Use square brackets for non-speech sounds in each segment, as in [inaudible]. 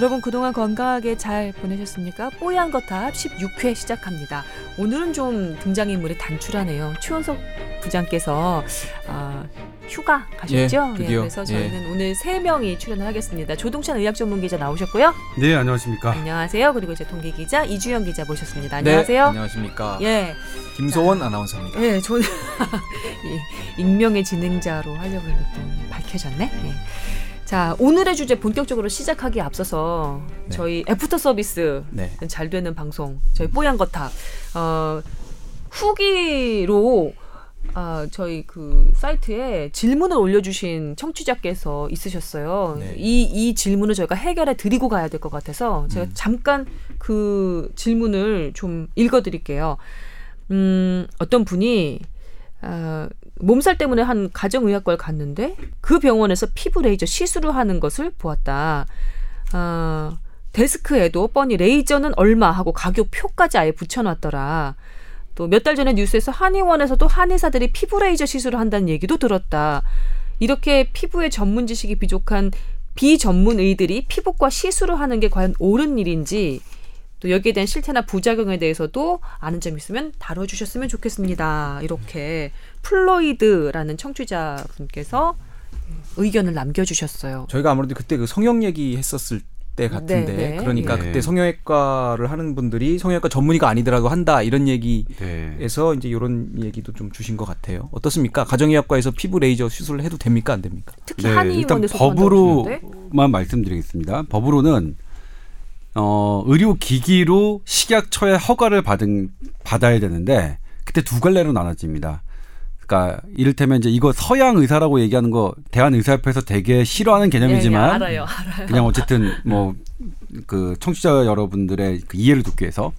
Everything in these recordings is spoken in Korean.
여러분 그동안 건강하게 잘 보내셨습니까? 뽀얀 거탑 16회 시작합니다. 오늘은 좀 등장인물이 단출하네요. 최원석 부장께서 어, 휴가 가셨죠? 예, 예, 드디어. 그래서 저희는 오늘 세 명이 출연을 하겠습니다. 조동찬 의학 전문 기자 나오셨고요. 네, 안녕하십니까. 안녕하세요. 그리고 이제 동기 기자 이주영 기자 모셨습니다. 네, 안녕하세요. 안녕하십니까. 예, 김소원 아나운서입니다. 예, 저는 [laughs] 이 익명의 진행자로 하려고 했더니 밝혀졌네. 예. 자, 오늘의 주제 본격적으로 시작하기 앞서서 네. 저희 애프터 서비스 네. 잘 되는 방송 저희 뽀얀 거탑 어, 후기로 아, 저희 그 사이트에 질문을 올려주신 청취자께서 있으셨어요. 네. 이, 이 질문을 저희가 해결해 드리고 가야 될 것 같아서 제가 음. 잠깐 그 질문을 좀 읽어드릴게요. 음, 어떤 분이 아, 몸살 때문에 한 가정의학과를 갔는데 그 병원에서 피부 레이저 시술을 하는 것을 보았다. 아, 데스크에도 뻔히 레이저는 얼마 하고 가격 표까지 아예 붙여놨더라. 또 몇 달 전에 뉴스에서 한의원에서도 한의사들이 피부 레이저 시술을 한다는 얘기도 들었다. 이렇게 피부의 전문 지식이 부족한 비전문 의들이 피부과 시술을 하는 게 과연 옳은 일인지 또 여기에 대한 실태나 부작용에 대해서도 아는 점 있으면 다뤄 주셨으면 좋겠습니다. 이렇게 플로이드라는 청취자분께서 의견을 남겨 주셨어요. 저희가 아무래도 그때 그 성형 얘기 했었을 때 같은데 네, 네. 그러니까 네. 그때 성형외과를 하는 분들이 성형외과 전문의가 아니더라도 한다 이런 얘기에서 네. 이제 이런 얘기도 좀 주신 것 같아요. 어떻습니까? 가정의학과에서 피부 레이저 시술을 해도 됩니까 안 됩니까? 특히 네, 한의원에서 법으로만 말씀드리겠습니다. 법으로는 어, 의료 기기로 식약처의 허가를 받은 받아야 되는데 그때 두 갈래로 나눠집니다. 그러니까 이를테면 이제 이거 서양 의사라고 얘기하는 거 대한 의사협회에서 되게 싫어하는 개념이지만 예, 예, 알아요, 알아요. 그냥 어쨌든 뭐 그 청취자 여러분들의 그 이해를 돕기 위해서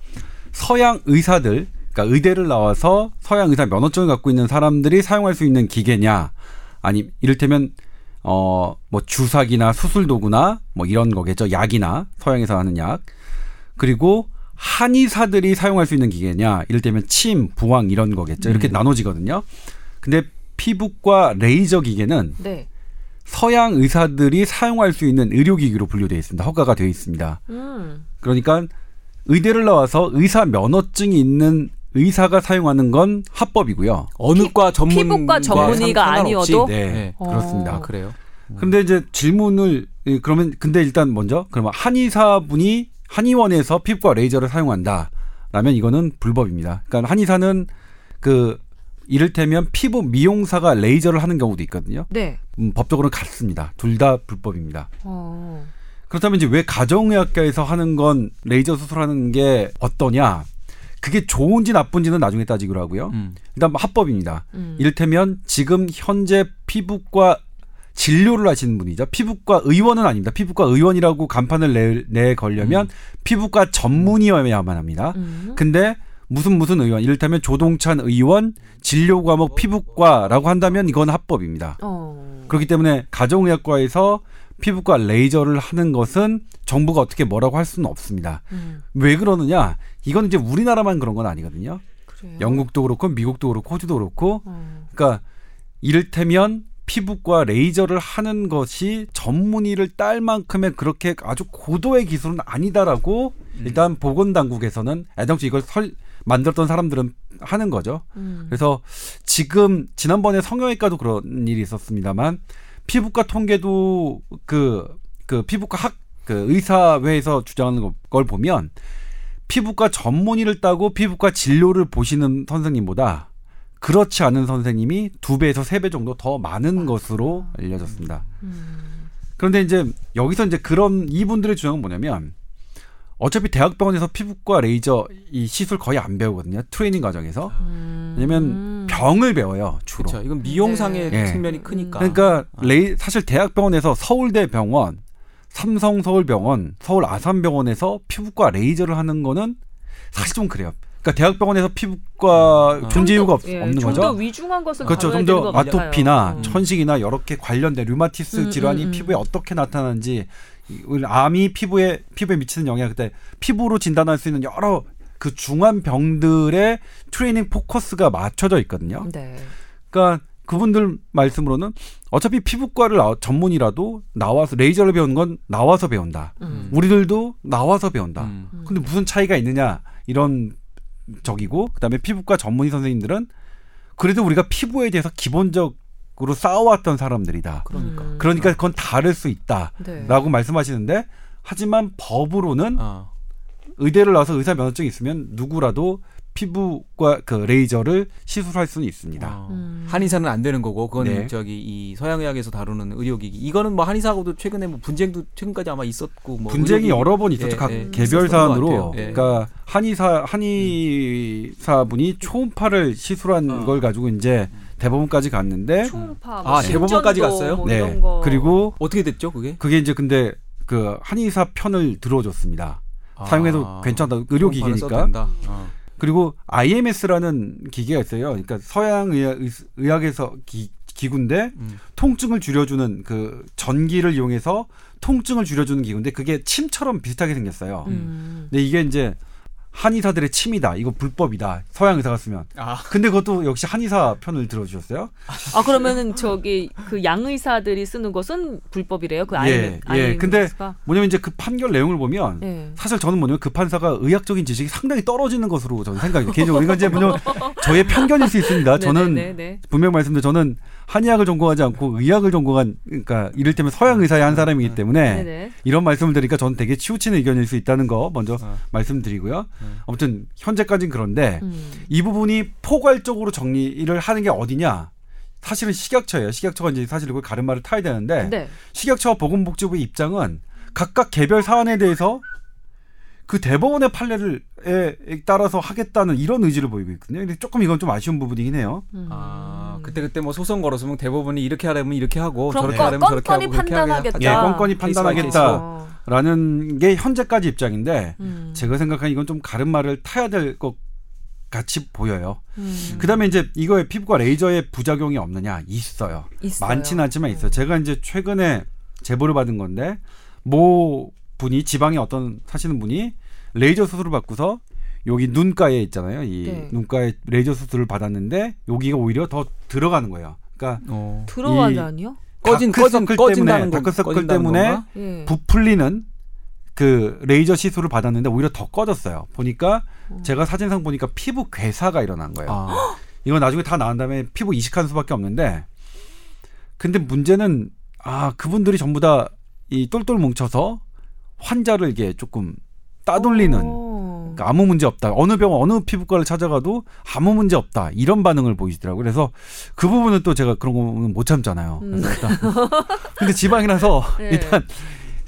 서양 의사들 그러니까 의대를 나와서 서양 의사 면허증을 갖고 있는 사람들이 사용할 수 있는 기계냐 아니 이를테면 어 뭐 주사기나 수술 도구나 뭐 이런 거겠죠 약이나 서양에서 하는 약 그리고 한의사들이 사용할 수 있는 기계냐 이를테면 침 부항 이런 거겠죠 이렇게 음. 나눠지거든요 근데 피부과 레이저 기계는 네. 서양 의사들이 사용할 수 있는 의료기기로 분류되어 있습니다. 허가가 되어 있습니다. 음. 그러니까 의대를 나와서 의사 면허증이 있는 의사가 사용하는 건 합법이고요. 어느 피- 과 전문 피부과 전문의가 아니어도? 네, 네. 어. 그렇습니다. 아, 그래요. 근데 이제 질문을 예, 그러면 근데 일단 먼저 그러면 한의사분이 한의원에서 피부과 레이저를 사용한다 라면 이거는 불법입니다. 그러니까 한의사는 그 이를테면 피부 미용사가 레이저를 하는 경우도 있거든요. 네. 음, 법적으로는 같습니다. 둘 다 불법입니다. 어. 그렇다면 이제 왜 가정의학과에서 하는 건 레이저 수술하는 게 어떠냐? 그게 좋은지 나쁜지는 나중에 따지기로 하고요. 음. 일단 합법입니다. 음. 이를테면 지금 현재 피부과 진료를 하시는 분이죠. 피부과 의원은 아닙니다. 피부과 의원이라고 간판을 내, 내 걸려면 피부과 전문의여야만 합니다. 음. 근데 무슨 무슨 의원, 이를테면 조동찬 의원 진료 과목 피부과라고 한다면 이건 합법입니다. 어. 그렇기 때문에 가정의학과에서 피부과 레이저를 하는 것은 정부가 어떻게 뭐라고 할 수는 없습니다. 음. 왜 그러느냐? 이건 이제 우리나라만 그런 건 아니거든요. 그래요. 영국도 그렇고 미국도 그렇고 호주도 그렇고 어. 그러니까 이를테면 피부과 레이저를 하는 것이 전문의를 딸 만큼의 그렇게 아주 고도의 기술은 아니다라고 일단 보건 당국에서는 애당초 이걸 설 만들었던 사람들은 하는 거죠. 음. 그래서 지금 지난번에 성형외과도 그런 일이 있었습니다만 피부과 통계도 그, 그 피부과 학, 그 의사회에서 주장하는 거- 걸 보면 피부과 전문의를 따고 피부과 진료를 보시는 선생님보다 그렇지 않은 선생님이 두 배에서 세 배 정도 더 많은 것으로 알려졌습니다. 음. 그런데 이제 여기서 이제 그런 이분들의 주장은 뭐냐면 어차피 대학병원에서 피부과 레이저 이 시술 거의 안 배우거든요. 트레이닝 과정에서. 음. 왜냐면 병을 배워요 주로. 그렇죠. 이건 미용상의 네. 측면이 크니까. 그러니까 레이 사실 대학병원에서 서울대 병원, 삼성 서울병원, 서울 아산병원에서 피부과 레이저를 하는 거는 사실 좀 그래요. 그러니까 대학병원에서 피부과 아. 존재 이유가 없, 예, 없는 좀더 거죠. 위중한 것을 그렇죠. 좀 더. 아토피나 음. 천식이나 여러 개 관련된 류마티스 음, 질환이 음, 음. 피부에 어떻게 나타나는지 암이 피부에 피부에 미치는 영향 그때 피부로 진단할 수 있는 여러 그 중한 병들의 트레이닝 포커스가 맞춰져 있거든요. 네. 그러니까 그분들 말씀으로는 어차피 피부과를 나- 전문이라도 나와서 레이저를 배우는 건 나와서 배운다. 음. 우리들도 나와서 배운다. 음. 근데 무슨 차이가 있느냐 이런 적이고 그다음에 피부과 전문의 선생님들은 그래도 우리가 피부에 대해서 기본적으로 쌓아왔던 사람들이다. 그러니까. 음. 그러니까 그건 다를 수 있다라고 네. 말씀하시는데 하지만 법으로는 아. 의대를 나와서 의사 면허증이 있으면 누구라도 피부과 그 레이저를 시술할 수는 있습니다. 어. 음. 한의사는 안 되는 거고 그건 네. 저기 이 서양의학에서 다루는 의료기기 이거는 뭐 한의사하고도 최근에 뭐 분쟁도 최근까지 아마 있었고 뭐 분쟁이 의료기기- 여러 번 있었죠. 예, 각 예, 개별 사안으로. 예. 그러니까 한의사 한의사분이 초음파를 시술한 어. 걸 가지고 이제 대법원까지 갔는데 초음파, 아, 대법원까지 신전도 갔어요? 뭐 네. 그리고 어떻게 됐죠 그게? 그게 이제 근데 그 한의사 편을 들어줬습니다. 사용해도 아. 괜찮다. 의료기기니까. 어. 그리고 IMS라는 기계가 있어요. 그러니까 서양 의학, 의학 에서 기, 기구인데 음. 통증을 줄여주는 그 전기를 이용해서 통증을 줄여주는 기구인데 그게 침처럼 비슷하게 생겼어요. 음. 근데 이게 이제 한의사들의 침이다. 이거 불법이다. 서양 의사가 쓰면. 아. 근데 그것도 역시 한의사 편을 들어주셨어요. 아 그러면은 저기 그 양의사들이 쓰는 것은 불법이래요. 그 예, 아이 예. 근데? 뭐냐면 이제 그 판결 내용을 보면 예. 사실 저는 뭐냐면 그 판사가 의학적인 지식이 상당히 떨어지는 것으로 저는 생각해요. 개인적으로 이건 이제 뭐냐면 저의 편견일 수 있습니다. [laughs] 저는 네네네. 분명 말씀드려 저는 한의학을 전공하지 않고 의학을 전공한 그러니까 이를테면 서양 의사의 한 사람이기 때문에 네네. 이런 말씀을 드리니까 저는 되게 치우치는 의견일 수 있다는 거 먼저 어. 말씀드리고요. 음. 아무튼 현재까지는 그런데 음. 이 부분이 포괄적으로 정리를 하는 게 어디냐? 사실은 식약처예요. 식약처가 이제 사실 이걸 가르마를 타야 되는데 네. 식약처와 보건복지부의 입장은 각각 개별 사안에 대해서 그 대법원의 판례를 에 따라서 하겠다는 이런 의지를 보이고 있거든요. 근데 조금 이건 좀 아쉬운 부분이긴 해요. 음. 아 그때 그때 뭐 소송 걸었으면 대법원이 이렇게 하려면 이렇게 하고 저렇게 건- 하려면 저렇게 하고 그렇게 판단하겠다. 예, 건건히 케이스 판단하겠다. 어. 라는 게 현재까지 입장인데 음. 제가 생각하는 이건 좀 가름말을 타야 될 것 같이 보여요. 음. 그다음에 이제 이거에 피부과 레이저의 부작용이 없느냐 있어요. 있어요. 많지는 않지만 음. 있어요. 제가 이제 최근에 제보를 받은 건데 모 분이 지방에 어떤 사시는 분이 레이저 수술을 받고서 여기 눈가에 있잖아요. 이 네. 눈가에 레이저 수술을 받았는데 여기가 오히려 더 들어가는 거예요. 그러니까 어. 들어가다니요? 꺼진 꺼진 때문에 건 다크서클 때문에 건가? 예. 부풀리는 그 레이저 시술을 받았는데 오히려 더 꺼졌어요. 보니까 음. 제가 사진상 보니까 피부 괴사가 일어난 거예요. 아. [gasps] 이건 나중에 다 나은 다음에 피부 이식하는 수밖에 없는데 근데 문제는 아 그분들이 전부 다 이 똘똘 뭉쳐서 환자를 이게 조금 따돌리는 어. 그러니까 아무 문제 없다 어느 병원 어느 피부과를 찾아가도 아무 문제 없다 이런 반응을 보이시더라고요 그래서 그 부분은 또 제가 그런 거는 못 참잖아요 음. 그래서 일단 근데 지방이라서 [laughs] 네. 일단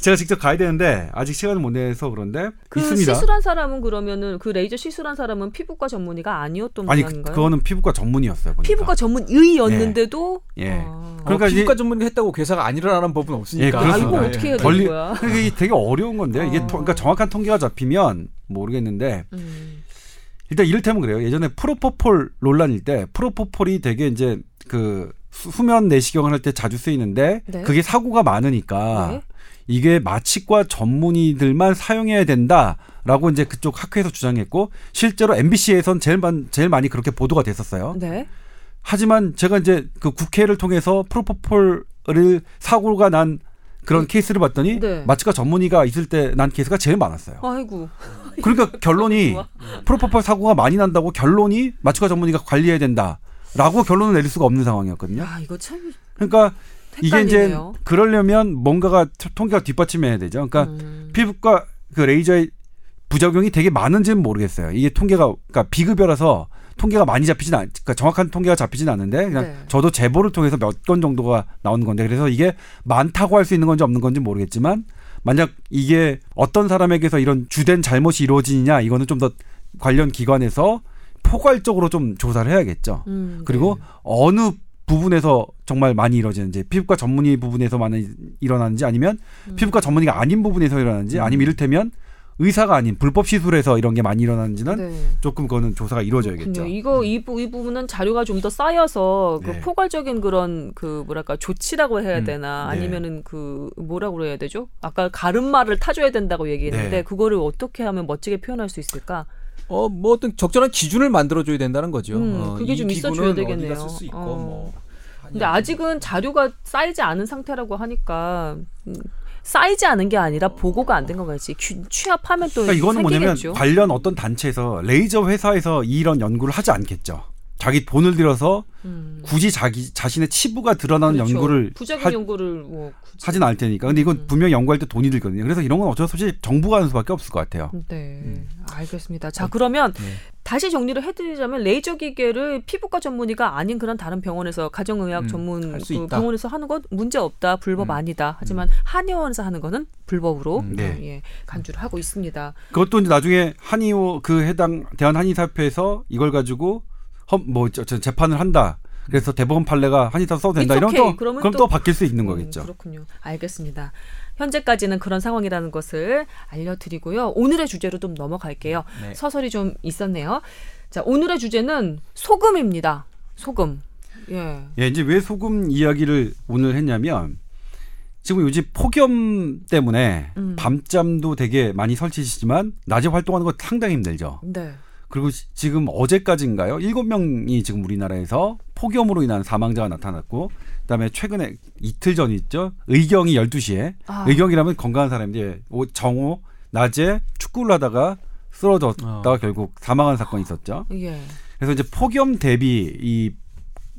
제가 직접 가야 되는데 아직 시간을 못 내서 그런데 그 있습니다 시술한 사람은 그러면은 그 레이저 시술한 사람은 피부과 전문의가 아니었던 아니 모양인가요? 그 거는 피부과 전문이었어요 보니까. 피부과 전문의였는데도 예. 아. 그러니까 어, 피부과 전문가 했다고 괴사가 안 일어나는 법은 없으니까. 예, 아, 그렇습니다. 이거 예. 어떻게 해야 걸리- 되는 거야? 그러니까 이게 되게 어려운 건데요. 이게 어. 토- 그러니까 정확한 통계가 잡히면 모르겠는데 음. 일단 이를테면 그래요. 예전에 프로포폴 논란일 때 프로포폴이 되게 이제 그 수- 수면 내시경을 할 때 자주 쓰이는데 네. 그게 사고가 많으니까 네. 이게 마취과 전문의들만 사용해야 된다라고 이제 그쪽 학회에서 주장했고 실제로 MBC에선 제일, 많, 제일 많이 그렇게 보도가 됐었어요. 네. 하지만 제가 이제 그 국회를 통해서 프로포폴을 사고가 난 그런 케이스를 봤더니 네. 마취과 전문의가 있을 때 난 케이스가 제일 많았어요. 아이고. 그러니까 [laughs] 결론이 프로포폴 사고가 많이 난다고 결론이 마취과 전문의가 관리해야 된다라고 결론을 내릴 수가 없는 상황이었거든요. 야, 이거 참 그러니까 헷갈리네요. 그러려면 뭔가가 통계가 뒷받침해야 되죠. 그러니까 음. 피부과 그 레이저의 부작용이 되게 많은지는 모르겠어요. 이게 통계가 그러니까 비급여라서 통계가 많이 잡히진 않, 그러니까 정확한 통계가 잡히진 않는데 그냥 네. 저도 제보를 통해서 몇 건 정도가 나오는 건데 그래서 이게 많다고 할 수 있는 건지 없는 건지 모르겠지만 만약 이게 어떤 사람에게서 이런 주된 잘못이 이루어지느냐 이거는 좀 더 관련 기관에서 포괄적으로 좀 조사를 해야겠죠. 음, 그리고 네. 어느 부분에서 정말 많이 이루어지는지 피부과 전문의 부분에서 많이 일어나는지 아니면 음. 피부과 전문의가 아닌 부분에서 일어나는지 아니면 이를테면 의사가 아닌 불법 시술에서 이런 게 많이 일어나는지는 네. 조금 그거는 조사가 이루어져야겠죠. 그렇군요. 이거 이, 부, 이 부분은 자료가 좀 더 쌓여서 그 네. 포괄적인 그런 그 뭐랄까 조치라고 해야 음, 되나 네. 아니면은 그 뭐라고 그래야 되죠? 아까 가름말을 타줘야 된다고 얘기했는데 네. 그거를 어떻게 하면 멋지게 표현할 수 있을까? 어, 뭐 어떤 적절한 기준을 만들어줘야 된다는 거죠. 음, 어, 그게 이좀 있어줘야 되겠네요. 어디다 쓸수 있고 어. 뭐 근데 아직은 자료가 쌓이지 않은 상태라고 하니까 음, 쌓이지 않은 게 아니라 보고가 안된 거겠지. 취- 취합하면 또 그러니까 이거는 뭐냐면 생기겠죠. 관련 어떤 단체에서 레이저 회사에서 이런 연구를 하지 않겠죠. 자기 돈을 들여서 음. 굳이 자기 자신의 치부가 드러나는 그렇죠. 연구를 부작용 하, 연구를 뭐. 하진 않을 테니까. 근데 이건 음. 분명히 연구할 때 돈이 들거든요. 그래서 이런 건 어쩔 수 없이 정부가 하는 수밖에 없을 것 같아요. 네, 알겠습니다. 자, 그러면 네. 다시 정리를 해드리자면 레이저 기계를 피부과 전문의가 아닌 그런 다른 병원에서 가정의학 음, 전문 그. 병원에서 하는 건 문제 없다, 불법 음. 아니다. 하지만 한의원에서 하는 거는 불법으로 음. 네. 예, 간주를 하고 있습니다. 그것도 이제 나중에 한의호 그 해당 대한 한의사협회에서 이걸 가지고 험, 뭐 저, 저 재판을 한다. 그래서 대법원 판례가 한의사 써도 된다. 이런 okay. 또 그러면 그럼 또- 또 바뀔 수 있는 음, 거겠죠. 그렇군요. 알겠습니다. 현재까지는 그런 상황이라는 것을 알려드리고요. 오늘의 주제로 좀 넘어갈게요. 네. 서설이 좀 있었네요. 자, 오늘의 주제는 소금입니다. 소금. 예. 예, 이제 왜 소금 이야기를 오늘 했냐면 지금 요즘 폭염 때문에 음. 밤잠도 되게 많이 설치시지만 낮에 활동하는 거 상당히 힘들죠. 네. 그리고 시- 지금 어제까지인가요? 일곱 명이 지금 우리나라에서 폭염으로 인한 사망자가 나타났고 그다음에 최근에 이틀 전이 있죠. 의경이 12시에 아. 의경이라면 건강한 사람인데 오- 정오 낮에 축구를 하다가 쓰러졌다가 어. 결국 사망한 사건이 있었죠. 예. 그래서 이제 폭염 대비 이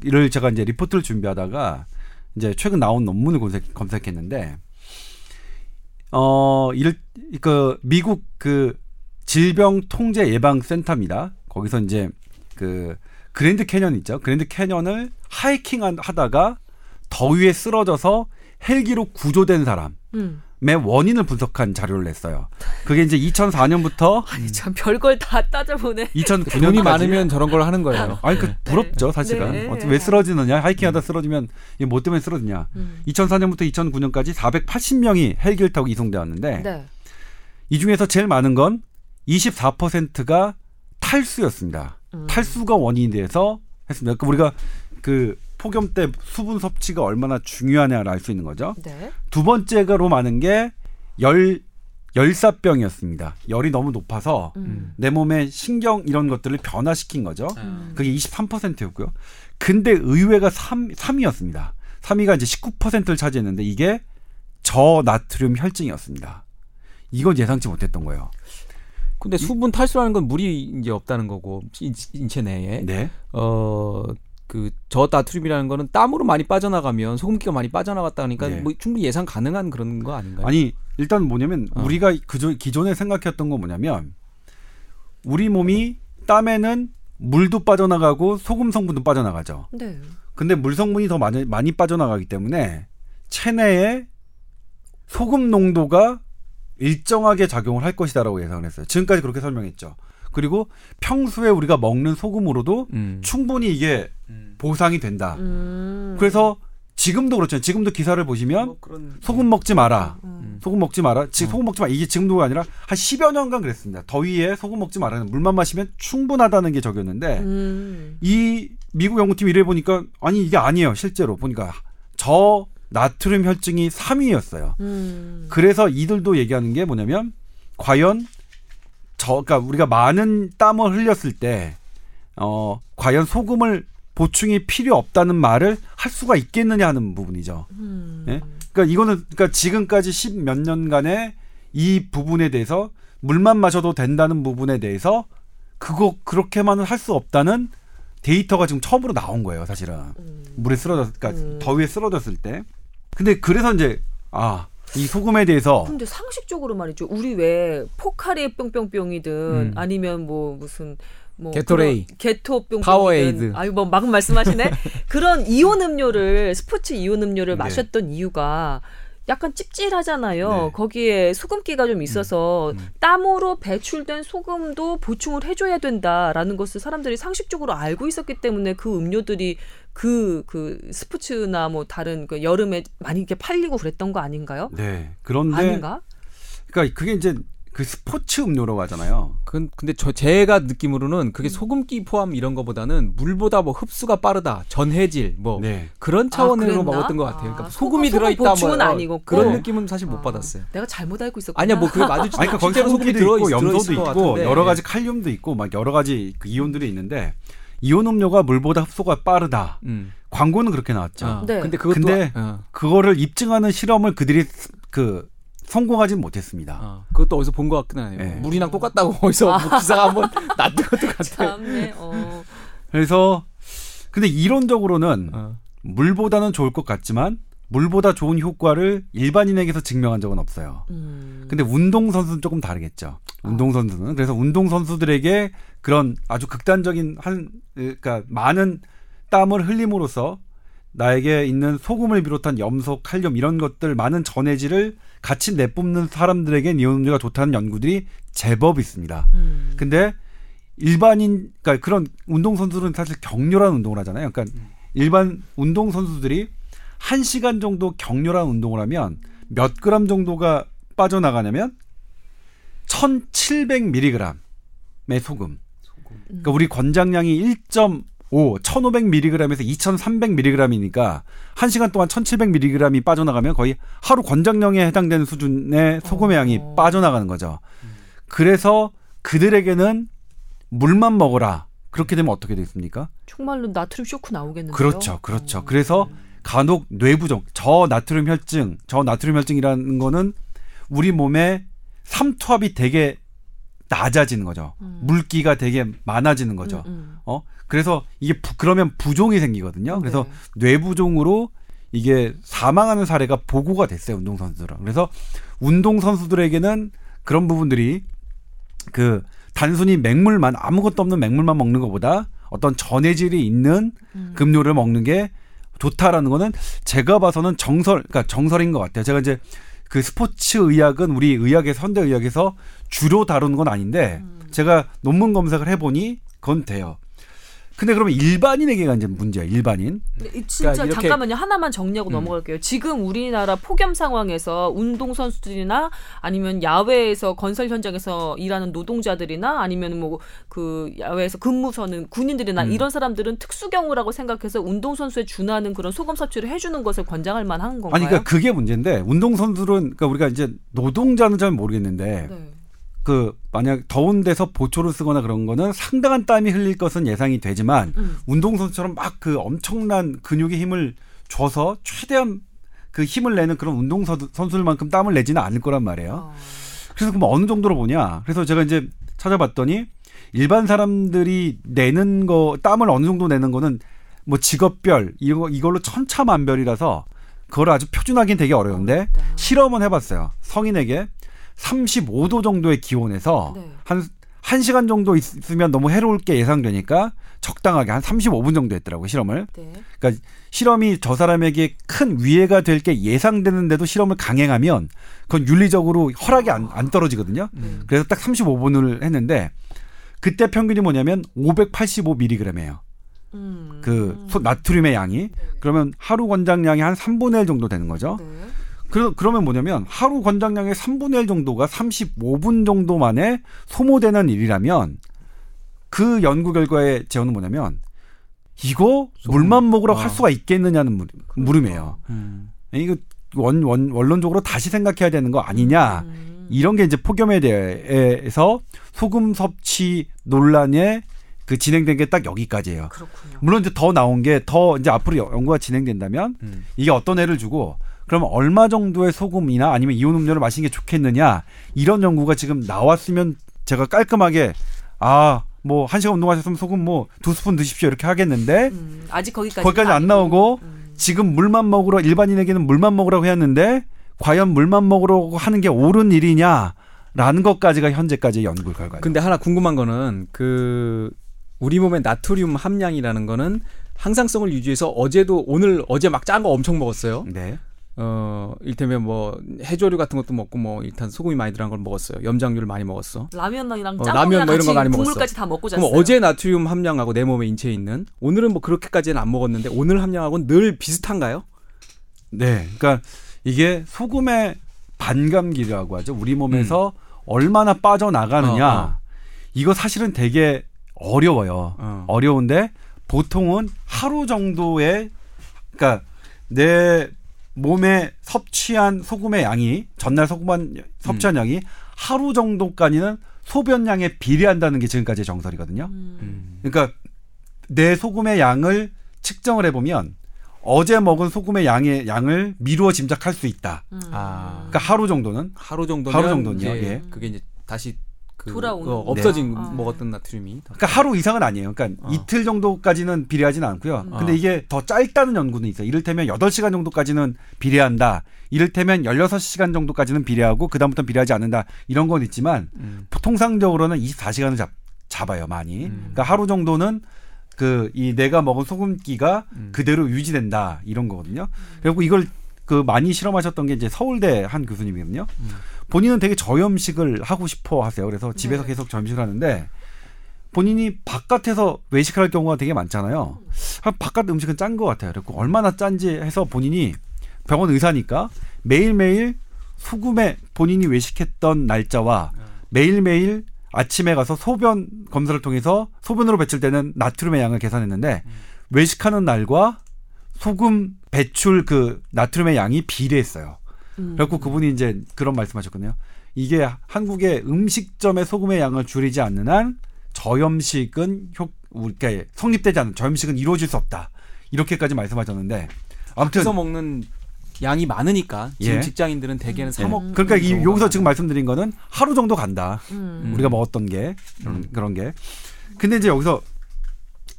이를 제가 이제 리포트를 준비하다가 이제 최근 나온 논문을 검색, 검색했는데 어 이를 그 미국 그 질병 통제 예방 센터입니다. 거기서 이제 그 그랜드 캐년 있죠. 그랜드 캐년을 하이킹 한- 하다가 더위에 쓰러져서 헬기로 구조된 사람의 음. 원인을 분석한 자료를 냈어요. 그게 이제 2004년부터 [laughs] 아니 참 별걸 다 따져보네. 2009년까지 돈이 많으면 저런 걸 하는 거예요. [laughs] 아니 그 부럽죠 사실은 네. 왜 쓰러지느냐 하이킹하다 쓰러지면 이게 뭐 때문에 쓰러지냐 음. 2004년부터 2009년까지 480명이 헬기를 타고 이송되었는데 네. 이 중에서 제일 많은 건 24%가 탈수였습니다 음. 탈수가 원인이 돼서 했습니다 그러니까 우리가 그 폭염 때 수분 섭취가 얼마나 중요하냐를 알 수 있는 거죠 네. 두 번째가로 많은 게 열 열사병이었습니다 열이 너무 높아서 음. 내 몸의 신경 이런 것들을 변화시킨 거죠. 음. 그게 23%였고요. 근데 의외가 3, 3위였습니다. 3위가 이제 19%를 차지했는데 이게 저나트륨 혈증이었습니다. 이건 예상치 못했던 거예요. 근데 수분 탈수라는 건 물이 이제 없다는 거고 인- 인체 내에 네. 어그 저나트륨이라는 거는 땀으로 많이 빠져나가면 소금기가 많이 빠져나갔다니까 네. 뭐 충분히 예상 가능한 그런 거 아닌가요? 아니 일단 뭐냐면 어. 우리가 그저 기존에 생각했던 건 뭐냐면 우리 몸이 땀에는 물도 빠져나가고 소금 성분도 빠져나가죠. 네. 근데 물 성분이 더 많이, 많이 빠져나가기 때문에 체내에 소금 농도가 일정하게 작용을 할 것이다라고 예상을 했어요. 지금까지 그렇게 설명했죠. 그리고 평소에 우리가 먹는 소금으로도 음. 충분히 이게 보상이 된다. 음. 그래서 지금도 그렇죠. 지금도 기사를 보시면 뭐 그런 소금 먹지 마라. 음. 소금 먹지 마라. 지금 소금 먹지 마. 이게 지금도가 아니라 한 10여 년간 그랬습니다. 더위에 소금 먹지 마라. 물만 마시면 충분하다는 게 적였는데 음. 이 미국 연구팀 이래 보니까 아니 이게 아니에요. 실제로 보니까 저 나트륨 혈증이 3위였어요. 음. 그래서 이들도 얘기하는 게 뭐냐면 과연 저 그러니까 우리가 많은 땀을 흘렸을 때 어, 과연 소금을 보충이 필요 없다는 말을 할 수가 있겠느냐 하는 부분이죠. 음. 예? 그러니까 이거는 그러니까 지금까지 십 몇 년간의 이 부분에 대해서 물만 마셔도 된다는 부분에 대해서 그거 그렇게만은 할 수 없다는 데이터가 지금 처음으로 나온 거예요, 사실은. 음. 물에 쓰러졌, 그러니까 음. 더위에 쓰러졌을 때. 근데 그래서 이제 아, 이 소금에 대해서 근데 상식적으로 말이죠. 우리 왜 포카리 뿅뿅뿅이든 음. 아니면 뭐 무슨 뭐 게토레이. 게토 뿅뿅 파워에이드. 아유 뭐막 말씀하시네. [laughs] 그런 이온 음료를 스포츠 이온 음료를 네. 마셨던 이유가 약간 찝찝하잖아요. 네. 거기에 소금기가 좀 있어서 음. 땀으로 배출된 소금도 보충을 해줘야 된다라는 것을 사람들이 상식적으로 알고 있었기 때문에 그 음료들이 그, 그 스포츠나 뭐 다른 그 여름에 많이 이렇게 팔리고 그랬던 거 아닌가요? 네. 그런데 아닌가? 그러니까 그게 이제 그 스포츠 음료라고 하잖아요. 그 근데 저 제가 느낌으로는 음. 그게 소금기 포함 이런 거보다는 물보다 뭐 흡수가 빠르다 전해질 뭐 네. 그런 차원으로 그랬나? 먹었던 것 같아요. 아, 그러니까 소금- 소금이 소금 들어있다 뭐 아니고 그런 네. 느낌은 사실 못 아, 받았어요. 내가 잘못 알고 있었구나. 아니야 뭐 그게 맞을 [laughs] 아니, 그러니까 거기 소금기도 들어 있고 있- 염소도 있고. 여러 가지 칼륨도 있고 막 여러 가지 그 이온들이 있는데 이온 음료가 물보다 흡수가 빠르다. 음. 광고는 그렇게 나왔죠. 어. 네. 근데 그것도 근데 어, 그거를 입증하는 실험을 그들이 그 성공하지는 못했습니다. 어. 그것도 어디서 본 것 같긴 하네요. 네. 물이랑 똑같다고 [laughs] 어디서 뭐 기사가 한번 [laughs] 났던 것도 같아요. 어. 그래서 근데 이론적으로는 어. 물보다는 좋을 것 같지만 물보다 좋은 효과를 일반인에게서 증명한 적은 없어요. 음. 근데 운동 선수는 조금 다르겠죠. 운동 선수는 그래서 운동 선수들에게 그런 아주 극단적인 한 그러니까 많은 땀을 흘림으로써 나에게 있는 소금을 비롯한 염소, 칼륨 이런 것들 많은 전해질을 같이 내뿜는 사람들에게 이온음료가 좋다는 연구들이 제법 있습니다. 음. 근데 일반인 그러니까 그런 운동 선수들은 사실 격렬한 운동을 하잖아요. 그러니까 일반 운동 선수들이 한 시간 정도 격렬한 운동을 하면 몇 그램 정도가 빠져나가냐면 1,700mg의 소금. 그러니까 우리 권장량이 1.5, 1,500mg에서 2,300mg이니까 한 시간 동안 1,700mg이 빠져나가면 거의 하루 권장량에 해당되는 수준의 소금의 양이 어. 빠져나가는 거죠. 그래서 그들에게는 물만 먹어라. 그렇게 되면 어떻게 되겠습니까? 정말로 나트륨 쇼크 나오겠는데요. 그렇죠, 그렇죠. 어. 그래서 간혹 뇌부종, 저 나트륨 혈증, 저 나트륨 혈증이라는 거는 우리 몸에 삼투압이 되게 낮아지는 거죠. 음. 물기가 되게 많아지는 거죠. 음, 음. 어? 그래서 이게 부- 그러면 부종이 생기거든요. 그래서 네. 뇌부종으로 이게 사망하는 사례가 보고가 됐어요. 운동 선수들은. 그래서 운동 선수들에게는 그런 부분들이 그 단순히 맹물만 아무것도 없는 맹물만 먹는 것보다 어떤 전해질이 있는 음. 급료를 먹는 게 좋다라는 거는 제가 봐서는 정설, 그러니까 정설인 것 같아요. 제가 이제 그 스포츠 의학은 우리 의학의 현대 의학에서 주로 다루는 건 아닌데 음. 제가 논문 검색을 해보니 그건 돼요. 근데 그러면 일반인에게가 이제 문제야. 일반인. 이 진짜 그러니까 잠깐만요 하나만 정리하고 음. 넘어갈게요. 지금 우리나라 폭염 상황에서 운동 선수들이나 아니면 야외에서 건설 현장에서 일하는 노동자들이나 아니면 뭐 그 야외에서 근무 서는 군인들이나 음. 이런 사람들은 특수 경우라고 생각해서 운동 선수에 준하는 그런 소금 섭취를 해주는 것을 권장할 만한 건가요? 아니 그러니까 그게 문제인데 운동 선수들은 그러니까 우리가 이제 노동자는 잘 모르겠는데 네. 그 만약 더운 데서 보초를 쓰거나 그런 거는 상당한 땀이 흘릴 것은 예상이 되지만 음. 운동 선수처럼 막 그 엄청난 근육의 힘을 줘서 최대한 그 힘을 내는 그런 운동 선- 선수들만큼 땀을 내지는 않을 거란 말이에요. 어. 그래서 그럼 어느 정도로 보냐? 그래서 제가 이제 찾아봤더니 일반 사람들이 내는 거 땀을 어느 정도 내는 거는 뭐 직업별 이런 거 이걸로 천차만별이라서 그걸 아주 표준하기는 되게 어려운데 어렵다. 실험은 해봤어요. 성인에게 35도 정도의 기온에서 네. 한 1시간 정도 있으면 너무 해로울 게 예상되니까 적당하게 한 35분 정도 했더라고요, 실험을. 네. 그러니까 실험이 저 사람에게 큰 위해가 될 게 예상되는데도 실험을 강행하면 그건 윤리적으로 허락이 안, 안 떨어지거든요. 음. 그래서 딱 35분을 했는데 그때 평균이 뭐냐면 585mg이에요. 음. 그 소- 나트륨의 양이 그러면 하루 권장량이 한 3분의 1 정도 되는 거죠. 네. 그러, 그러면 뭐냐면 하루 권장량의 3분의 1 정도가 35분 정도 만에 소모되는 일이라면 그 연구 결과의 제언은 뭐냐면 이거. 물만 먹으라고 어. 할 수가 있겠느냐는 물, 물음 이에요. 음. 이거 원, 원, 원론적으로 다시 생각해야 되는 거 아니냐. 음. 이런 게 이제 폭염에 대해서 소금 섭취 논란에 그 진행된 게 딱 여기까지예요. 그렇군요. 물론 이제 더 나온 게 더 이제 앞으로 연구가 진행된다면 음. 이게 어떤 애를 주고 그러면 얼마 정도의 소금이나 아니면 이온 음료를 마시는 게 좋겠느냐 이런 연구가 지금 나왔으면 제가 깔끔하게 아 뭐 한 시간 운동하셨으면 소금 뭐 두 스푼 드십시오 이렇게 하겠는데 음, 아직 거기까지 거기까지 안 나오고 음. 지금 물만 먹으러 일반인에게는 물만 먹으라고 했는데 과연 물만 먹으라고 하는 게 옳은 일이냐라는 것까지가 현재까지의 연구 결과예요. 근데 하나 궁금한 거는 그 우리 몸의 나트륨 함량이라는 거는 항상성을 유지해서 어제도 오늘 어제 막 짠 거 엄청 먹었어요. 네. 어, 일테면 뭐 해조류 같은 것도 먹고 뭐 일단 소금이 많이 들어간 걸 먹었어요. 염장류를 많이 먹었어. 라면이랑 어, 짬뽕이랑 라면 뭐 이런 거 많이 먹었어. 국물까지 다 먹고 잤어요. 그럼 어제 나트륨 함량하고 내 몸에 인체에 있는 오늘은 뭐 그렇게까지는 안 먹었는데 오늘 함량하고는 늘 비슷한가요? 네. 그러니까 이게 소금의 반감기라고 하죠. 우리 몸에서 얼마나 빠져나가느냐. 어, 어. 이거 사실은 되게 어려워요. 어. 어려운데 보통은 하루 정도의 그러니까 내 몸에 섭취한 소금의 양이 전날 소금한 섭취한 양이 하루 정도까지는 소변량에 비례한다는 게 지금까지의 정설이거든요. 음. 음. 그러니까 내 소금의 양을 측정을 해보면 어제 먹은 소금의 양의 양을 미루어 짐작할 수 있다. 음. 아. 그러니까 하루 정도는 하루 정도면 하루 정도는요, 예. 그게 이제 다시 그 돌아오는 어, 없어진 네. 먹었던 나트륨이 그러니까 하루 이상은 아니에요. 그러니까 어. 이틀 정도까지는 비례하지는 않고요. 음. 근데 어. 이게 더 짧다는 연구는 있어요. 이를테면 8시간 정도까지는 비례한다. 이를테면 16시간 정도까지는 비례하고 그다음부터는 비례하지 않는다. 이런 건 있지만 음. 통상적으로는 24시간을 잡, 잡아요, 많이. 음. 그러니까 하루 정도는 그 이 내가 먹은 소금기가 음. 그대로 유지된다. 이런 거거든요. 그리고 이걸 그 많이 실험하셨던 게 이제 서울대 한 교수님이거든요. 음. 본인은 되게 저염식을 하고 싶어 하세요. 그래서 집에서 네. 계속 저염식을 하는데 본인이 바깥에서 외식할 경우가 되게 많잖아요. 아, 바깥 음식은 짠 것 같아요. 그리고 얼마나 짠지 해서 본인이 병원 의사니까 매일매일 소금에 본인이 외식했던 날짜와 매일매일 아침에 가서 소변 검사를 통해서 소변으로 배출되는 나트륨의 양을 계산했는데 외식하는 날과 소금 배출 그 나트륨의 양이 비례했어요. 음. 그래갖고 그분이 이제 그런 말씀하셨거든요. 이게 한국의 음식점의 소금의 양을 줄이지 않는 한 저염식은 효 우리가 성립되지 않는 저염식은 이루어질 수 없다. 이렇게까지 말씀하셨는데 아무튼 밖에서 먹는 양이 많으니까 지금 예. 직장인들은 대개는 사 예. 먹. 그러니까 이, 여기서 지금 말씀드린 거는 하루 정도 간다. 음. 우리가 먹었던 게 그런, 음. 그런 게. 근데 이제 여기서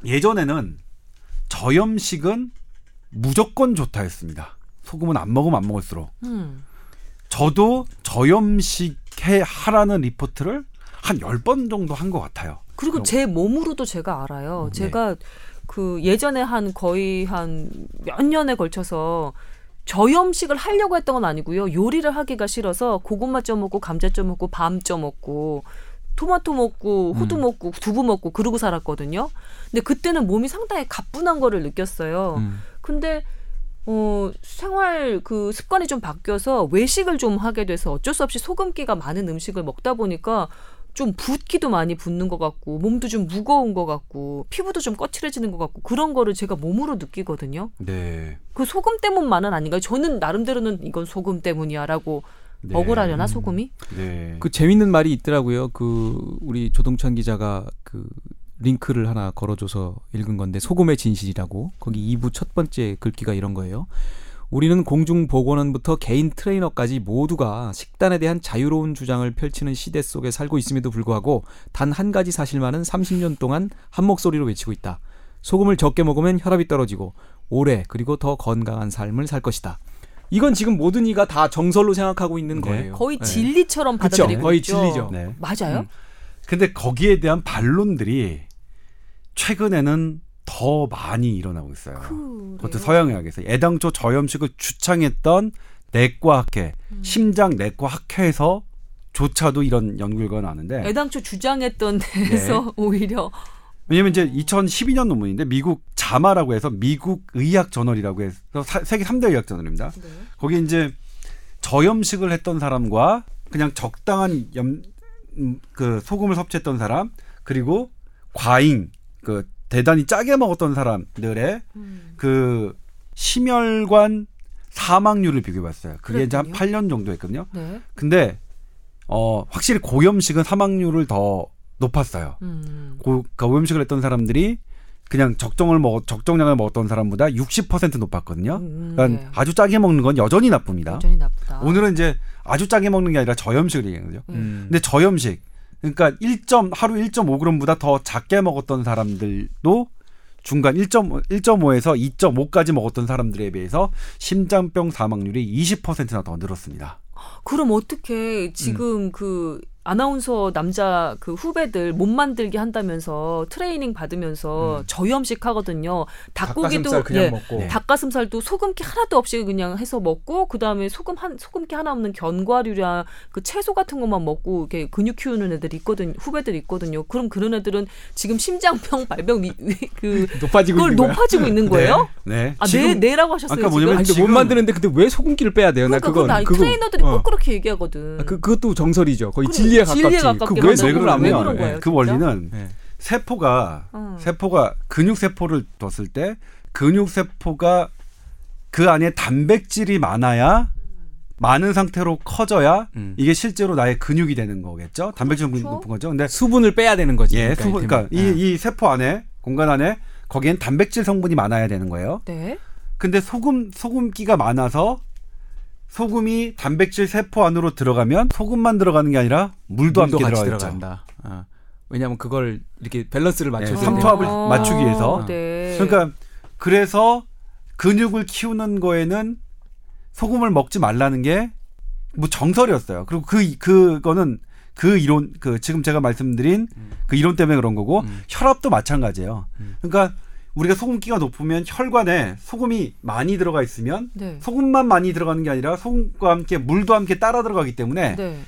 예전에는 저염식은 무조건 좋다였습니다. 소금은 안 먹으면 안 먹을수록. 음. 저도 저염식 해 하라는 리포트를 한 열 번 정도 한 것 같아요. 그리고 제 몸으로도 제가 알아요. 네. 제가 그 예전에 한 거의 한 몇 년에 걸쳐서 저염식을 하려고 했던 건 아니고요. 요리를 하기가 싫어서 고구마 쪄 먹고 감자 쪄 먹고 밤 쪄 먹고 토마토 먹고 호두 음. 먹고 두부 먹고 그러고 살았거든요. 근데 그때는 몸이 상당히 가뿐한 거를 느꼈어요. 음. 근데 어 생활 그 습관이 좀 바뀌어서 외식을 좀 하게 돼서 어쩔 수 없이 소금기가 많은 음식을 먹다 보니까 좀 붓기도 많이 붓는 것 같고 몸도 좀 무거운 것 같고 피부도 좀 거칠어지는 것 같고 그런 거를 제가 몸으로 느끼거든요. 네. 그 소금 때문만은 아닌가요? 저는 나름대로는 이건 소금 때문이야라고 네. 억울하려나 소금이? 네. 그 재밌는 말이 있더라고요. 그 우리 조동찬 기자가 그 링크를 하나 걸어줘서 읽은 건데 소금의 진실이라고 거기 2부 첫 번째 글귀가 이런 거예요. 우리는 공중보건원부터 개인 트레이너까지 모두가 식단에 대한 자유로운 주장을 펼치는 시대 속에 살고 있음에도 불구하고 단 한 가지 사실만은 30년 동안 한 목소리로 외치고 있다. 소금을 적게 먹으면 혈압이 떨어지고 오래 그리고 더 건강한 삶을 살 것이다. 이건 지금 모든 이가 다 정설로 생각하고 있는 네. 거예요. 거의 네. 진리처럼 그쵸? 받아들이고 거의 있죠. 진리죠. 네. 맞아요? 음. 근데 거기에 대한 반론들이 최근에는 더 많이 일어나고 있어요. 그래요? 그것도 서양의학에서 애당초 저염식을 주창했던 내과학회, 음. 심장 내과 학회에서 조차도 이런 연구 결과가 나왔는데 애당초 주장했던 데서 [laughs] 오히려 왜냐면 이제 2012년 논문인데 미국 자마라고 해서 미국 의학 저널이라고 해서 사- 세계 3대 의학 저널입니다. 거기 이제 저염식을 했던 사람과 그냥 적당한 염, 음, 그 소금을 섭취했던 사람 그리고 과잉 그 대단히 짜게 먹었던 사람들의 음. 그 심혈관 사망률을 비교해봤어요. 그게 이제 한 그랬군요. 8년 정도 했거든요. 네. 근데 어 확실히 고염식은 사망률을 더 높았어요. 음. 고, 고염식을 했던 사람들이 그냥 적정을 먹 적정량을 먹었던 사람보다 60% 높았거든요. 음, 그러니까 네. 아주 짜게 먹는 건 여전히 나쁩니다. 여전히 나쁘다. 오늘은 이제 아주 짜게 먹는 게 아니라 저염식을 얘기하는 거죠. 음. 근데 저염식 그러니까 1점 하루 1.5g보다 더 작게 먹었던 사람들도 중간 1.5, 1.5에서 2.5까지 먹었던 사람들에 비해서 심장병 사망률이 20%나 더 늘었습니다. 그럼 어떻게 지금 그 아나운서 남자 그 후배들 몸 만들게 한다면서 트레이닝 받으면서 저염식 하거든요. 닭고기도 닭가슴살 그냥 예, 먹고. 네. 닭가슴살도 소금기 하나도 없이 그냥 해서 먹고 그다음에 소금 한 소금기 하나 없는 견과류랑 그 채소 같은 것만 먹고 이렇게 근육 키우는 애들이 있거든 후배들 있거든요. 그럼 그런 애들은 지금 심장병 [laughs] 발병 위, 위- 그 높아지고 그걸 있는 거야. 높아지고 있는 거예요? 네. 아, 네, 지금 네라고 하셨어요. 아까 지금? 뭐냐면 아니, 근데 지금- 못 만드는데 근데 왜 소금기를 빼야 돼요? 그러니까 나 그건 그건 아니, 그거 트레이너들이 어. 꼭 그렇게 얘기하거든. 아, 그 그것도 정설이죠. 거의 그- 진리 에 가깝지. 진리에 가깝게 그왜 소금을 안 거예요? 그? 원리는 네. 세포가 어. 세포가 근육 세포를 뒀을 때 근육 세포가 그 안에 단백질이 많아야 많은 상태로 커져야 음. 이게 실제로 나의 근육이 되는 거겠죠. 단백질 그렇죠. 높은 거죠. 근데 수분을 빼야 되는 거지. 예, 수분, 그러니까. 이, 이 세포 안에 공간 안에 거기엔 단백질 성분이 많아야 되는 거예요. 네. 근데 소금 소금기가 많아서 소금이 단백질 세포 안으로 들어가면 소금만 들어가는 게 아니라 물도, 함께 같이. 들어간다. 아, 왜냐하면 그걸 이렇게 밸런스를 네, 되는 삼투압을 어, 맞추기 위해서. 네. 그러니까 그래서 근육을 키우는 거에는 소금을 먹지 말라는 게 뭐 정설이었어요. 그리고 그 그거는 그 이론 그 지금 제가 말씀드린 그 이론 때문에 그런 거고 음. 혈압도 마찬가지예요. 음. 그러니까 우리가 소금 기가 높으면 혈관에 소금이 많이 들어가 있으면 네. 소금만 많이 들어가는 게 아니라 소금과 함께 물도 함께 따라 들어가기 때문에 네.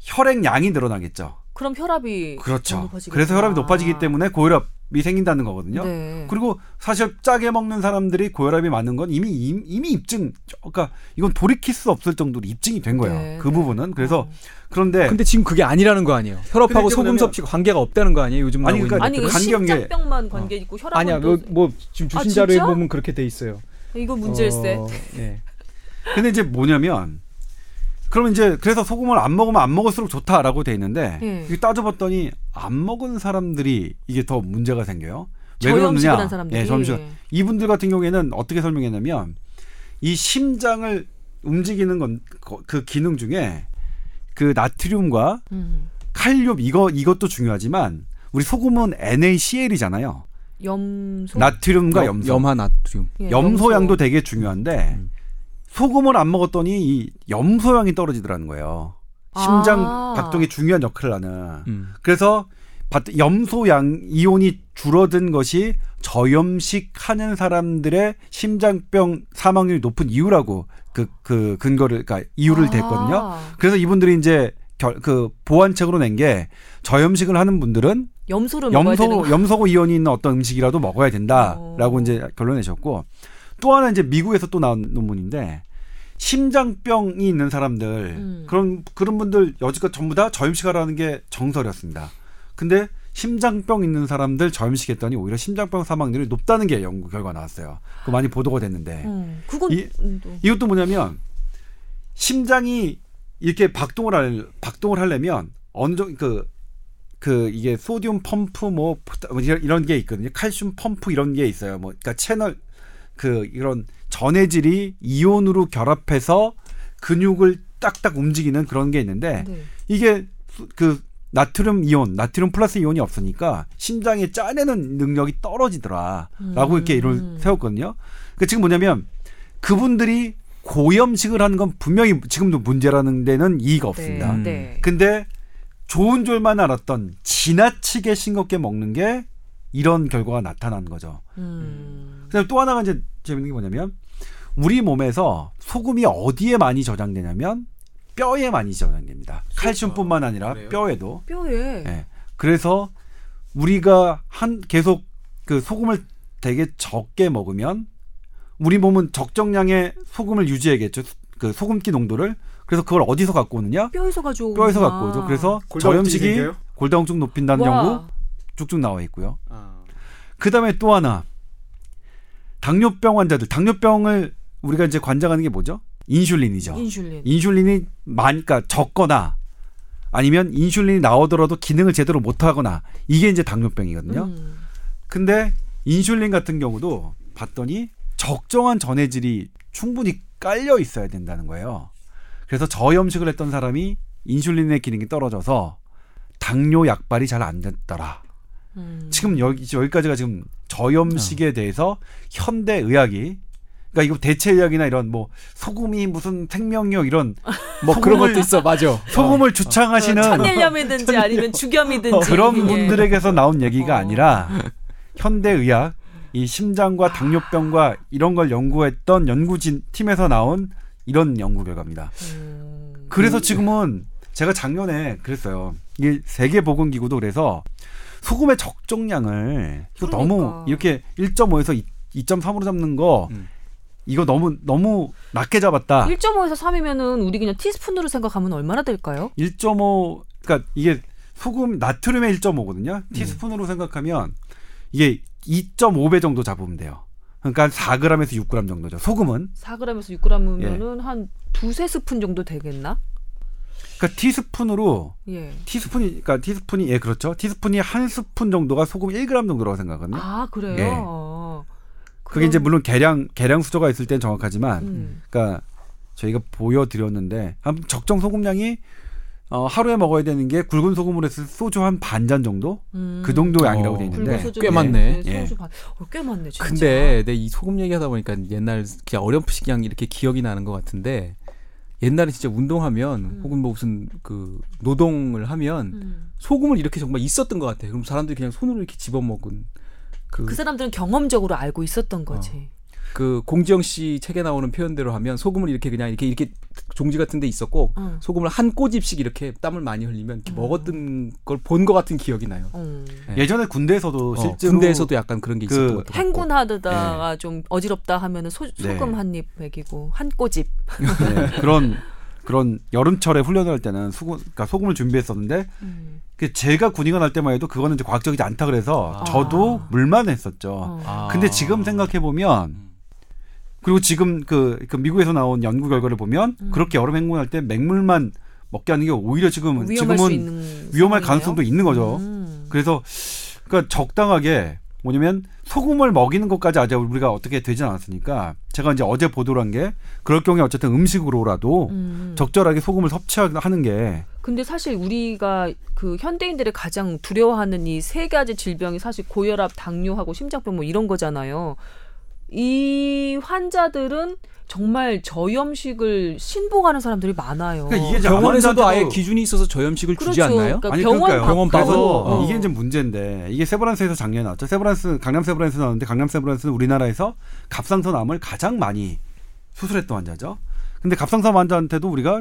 혈액 양이 늘어나겠죠. 그럼 혈압이 그렇죠. 높아지겠구나. 그래서 혈압이 높아지기 때문에 고혈압이 생긴다는 거거든요. 네. 그리고 사실 짜게 먹는 사람들이 고혈압이 많은 건 이미 임- 이미 입증 그러니까 이건 돌이킬 수 없을 정도로 입증이 된 거예요. 네, 그 네. 부분은 그래서 어. 그런데 근데 지금 그게 아니라는 거 아니에요. 혈압하고 소금 섭취가 관계가 없다는 거 아니에요? 요즘 아니, 나오고 그러니까 있는 아니 간경계- 심장병만 관계 있고 혈압은 아니야. 또 뭐, 뭐 지금 아, 주신 자료에 진짜? 보면 그렇게 돼 있어요. 이거 문제일세. 어, 네. 근데 이제 뭐냐면 그러면 이제 그래서 소금을 안 먹으면 안 먹을수록 좋다라고 돼 있는데 예. 이게 따져봤더니 안 먹은 사람들이 이게 더 문제가 생겨요. 왜 그러느냐? 예, 점심 이분들 같은 경우에는 어떻게 설명했냐면 이 심장을 움직이는 건 그 기능 중에 그 나트륨과 음. 칼륨 이거 이것도 중요하지만 우리 소금은 NaCl이잖아요. 염소. 나트륨과 염- 염소. 염화 나트륨. 예, 염소양도 되게 중요한데 음. 소금을 안 먹었더니 이 염소양이 떨어지더라는 거예요. 심장 아. 박동에 중요한 역할을 하는. 음. 그래서 바- 염소양 이온이 줄어든 것이 저염식 하는 사람들의 심장병 사망률이 높은 이유라고 그, 그 근거를, 그러니까 이유를 댔거든요. 아, 그래서 이분들이 이제 결, 그 보완책으로 낸 게 저염식을 하는 분들은 염소를 염소, 거. 염소고 이온이 있는 어떤 음식이라도 먹어야 된다라고 어. 이제 결론 내셨고 또 하나 이제 미국에서 또 나온 논문인데 심장병이 있는 사람들 음. 그런 그런 분들 여지껏 전부 다 저염식하라는 게 정설이었습니다. 근데 심장병 있는 사람들 저염식했더니 오히려 심장병 사망률이 높다는 게 연구 결과 나왔어요. 그 많이 보도가 됐는데 음, 그건 이-. 이것도 뭐냐면 심장이 이렇게 박동을 할 박동을 하려면 어느 정도 그, 그 이게 소디움 펌프 뭐뭐 이런, 게 있거든요. 칼슘 펌프 이런 게 있어요. 뭐 그러니까 채널 그 이런 전해질이 이온으로 결합해서 근육을 딱딱 움직이는 그런 게 있는데 네. 이게 수- 그 나트륨 이온, 나트륨 플러스 이온이 없으니까 심장에 짜내는 능력이 떨어지더라라고 음. 이렇게 이를 세웠거든요. 그 지금 뭐냐면 그분들이 고염식을 하는 건 분명히 지금도 문제라는 데는 이의가 없습니다. 음. 네. 근데 좋은 줄만 알았던 지나치게 싱겁게 먹는 게 이런 결과가 나타난 거죠. 음. 그다음에 또 하나가 이제 재밌는 게 뭐냐면 우리 몸에서 소금이 어디에 많이 저장되냐면 뼈에 많이 저장됩니다. 칼슘뿐만 아니라 그래요? 뼈에도. 뼈에 예. 그래서 우리가 한 계속 그 소금을 되게 적게 먹으면 우리 몸은 적정량의 소금을 유지해야겠죠. 그 소금기 농도를. 그래서 그걸 어디서 갖고 오느냐? 뼈에서 가져오. 뼈에서 갖고 오죠. 그래서 저염식이 생겨요? 골다공증 높인다는 와. 연구 쭉쭉 나와 있고요. 아. 그다음에 또 하나 당뇨병 환자들 당뇨병을 우리가 이제 관장하는 게 뭐죠? 인슐린이죠. 인슐린. 인슐린이 많이 그러니까 적거나 아니면 인슐린이 나오더라도 기능을 제대로 못 하거나 이게 이제 당뇨병이거든요. 음. 근데 인슐린 같은 경우도 봤더니 적정한 전해질이 충분히 깔려 있어야 된다는 거예요. 그래서 저염식을 했던 사람이 인슐린의 기능이 떨어져서 당뇨 약발이 잘 안 됐더라. 음. 지금 여기 여기까지가 지금 저염식에 대해서 현대 의학이 그러니까 이거 대체 의학이나 이런 뭐 소금이 무슨 생명력 이런 [laughs] 뭐 그런 것도 있어. 맞아. [laughs] 소금을 주창하시는 천일염이든지 [laughs] 아니면 죽염이든지 그런 예. 분들에게서 나온 얘기가 어. 아니라 현대 의학 이 심장과 당뇨병과 이런 걸 연구했던 연구진 팀에서 나온 이런 연구 결과입니다. 음. 그래서 지금은 제가 작년에 그랬어요. 이 세계 보건 기구도 그래서 소금의 적정량을 이거 너무 그러니까. 이렇게 1.5에서 2.3으로 잡는 거 음. 이거 너무 너무 낮게 잡았다. 1.5에서 3이면은 우리 그냥 티스푼으로 생각하면 얼마나 될까요? 1.5 그러니까 이게 소금 나트륨의 1.5거든요. 티스푼으로 생각하면 이게 2.5배 정도 잡으면 돼요. 그러니까 4g에서 6g 정도죠. 소금은 4g에서 6g이면은 예. 한 두세 스푼 정도 되겠나? 그러니까 티스푼으로 예. 티스푼이 그러니까 티스푼이 예 그렇죠. 티스푼이 한 스푼 정도가 소금 1g 정도라고 생각하거든요. 아 그래요. 예. 어. 그게 이제 물론 계량 계량 수저가 있을 땐 정확하지만 음. 그러니까 저희가 보여드렸는데 아무튼 적정 소금량이 어, 하루에 먹어야 되는 게 굵은 소금으로 해서 소주 한 반 잔 정도 음. 그 정도 양이라고 어. 돼 있는데 꽤 네, 많네. 네, 예. 소주 반. 어, 꽤 많네 진짜. 근데 내 이 소금 얘기하다 보니까 옛날 그냥 어렴풋이 그냥 이렇게 기억이 나는 것 같은데 옛날에 진짜 운동하면 음. 혹은 뭐 무슨 그 노동을 하면 음. 소금을 이렇게 정말 있었던 것 같아. 그럼 사람들이 그냥 손으로 이렇게 집어 먹은 그, 그 사람들은 경험적으로 알고 있었던 거지. 그 공지영 씨 책에 나오는 표현대로 하면 소금을 이렇게 그냥 이렇게 이렇게 종지 같은 데 있었고 어. 소금을 한 꼬집씩 이렇게 땀을 많이 흘리면 이렇게 어. 먹었던 걸 본 것 같은 기억이 나요. 어. 네. 예전에 군대에서도 어, 실제로 군대에서도 약간 그런 게 그 있었던 것 같아요. 행군하다가 좀 어지럽다 하면은 소, 네. 소금 한입 먹이고 한 꼬집. 네, 그런 그런 여름철에 훈련을 할 때는 소금, 그러니까 소금을 준비했었는데 음. 그 제가 군의관 할 때만 해도 그거는 이제 과학적이지 않다 그래서 아. 저도 물만 했었죠. 어. 아. 근데 지금 생각해 보면 그리고 지금 그, 그 미국에서 나온 연구 결과를 보면 음. 그렇게 여름 행군할 때 맹물만 먹게 하는 게 오히려 지금 지금은 있는 위험할 상황이네요. 가능성도 있는 거죠. 음. 그래서 그러니까 적당하게 뭐냐면 소금을 먹이는 것까지 아직 우리가 어떻게 되진 않았으니까 제가 이제 어제 보도를 한 게 그럴 경우에 어쨌든 음식으로라도 음. 적절하게 소금을 섭취하는 게 근데 사실 우리가 그 현대인들의 가장 두려워하는 이 세 가지 질병이 사실 고혈압, 당뇨하고 심장병 뭐 이런 거잖아요. 이 환자들은 정말 저염식을 신봉하는 사람들이 많아요. 그러니까 이게 병원에서도 암 아예 기준이 있어서 저염식을 주지 그렇죠. 않나요? 그러니까 아니 병원 그러니까요. 병원 밖으로. 그래서 어. 이게 이제 문제인데 이게 세브란스에서 작년에 나왔죠. 세브란스 강남 세브란스 나왔는데 강남 세브란스는 우리나라에서 갑상선 암을 가장 많이 수술했던 환자죠. 근데 갑상선 환자한테도 우리가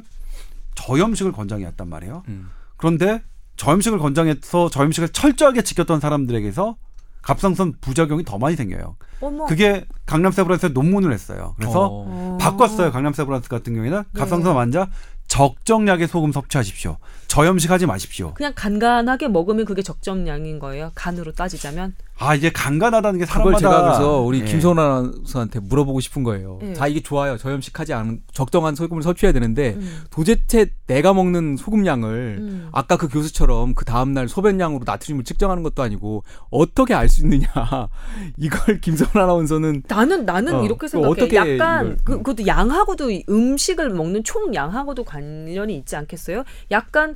저염식을 권장해왔단 말이에요. 음. 그런데 저염식을 권장해서 저염식을 철저하게 지켰던 사람들에게서 갑상선 부작용이 더 많이 생겨요. 어머. 그게 강남 세브란스에 논문을 했어요. 그래서 어. 어. 바꿨어요. 강남 세브란스 같은 경우에는 네. 갑상선 환자 적정량의 소금 섭취하십시오. 저염식 하지 마십시오. 그냥 간간하게 먹으면 그게 적정량인 거예요. 간으로 따지자면. 아 이게 간간하다는 게 그걸 사람마다 제가 그래서 우리 예. 김선호 아나운서한테 물어보고 싶은 거예요. 예. 자 이게 좋아요. 저염식하지 않은 적정한 소금을 섭취해야 되는데 음. 도대체 내가 먹는 소금량을 음. 아까 그 교수처럼 그 다음 날 소변량으로 나트륨을 측정하는 것도 아니고 어떻게 알 수 있느냐 [laughs] 이걸 김선호 아나운서는 나는 나는 어, 이렇게 그 생각해. 어떻게 약간 이걸- 그 그것도 양하고도 이 음식을 먹는 총 양하고도 관련이 있지 않겠어요? 약간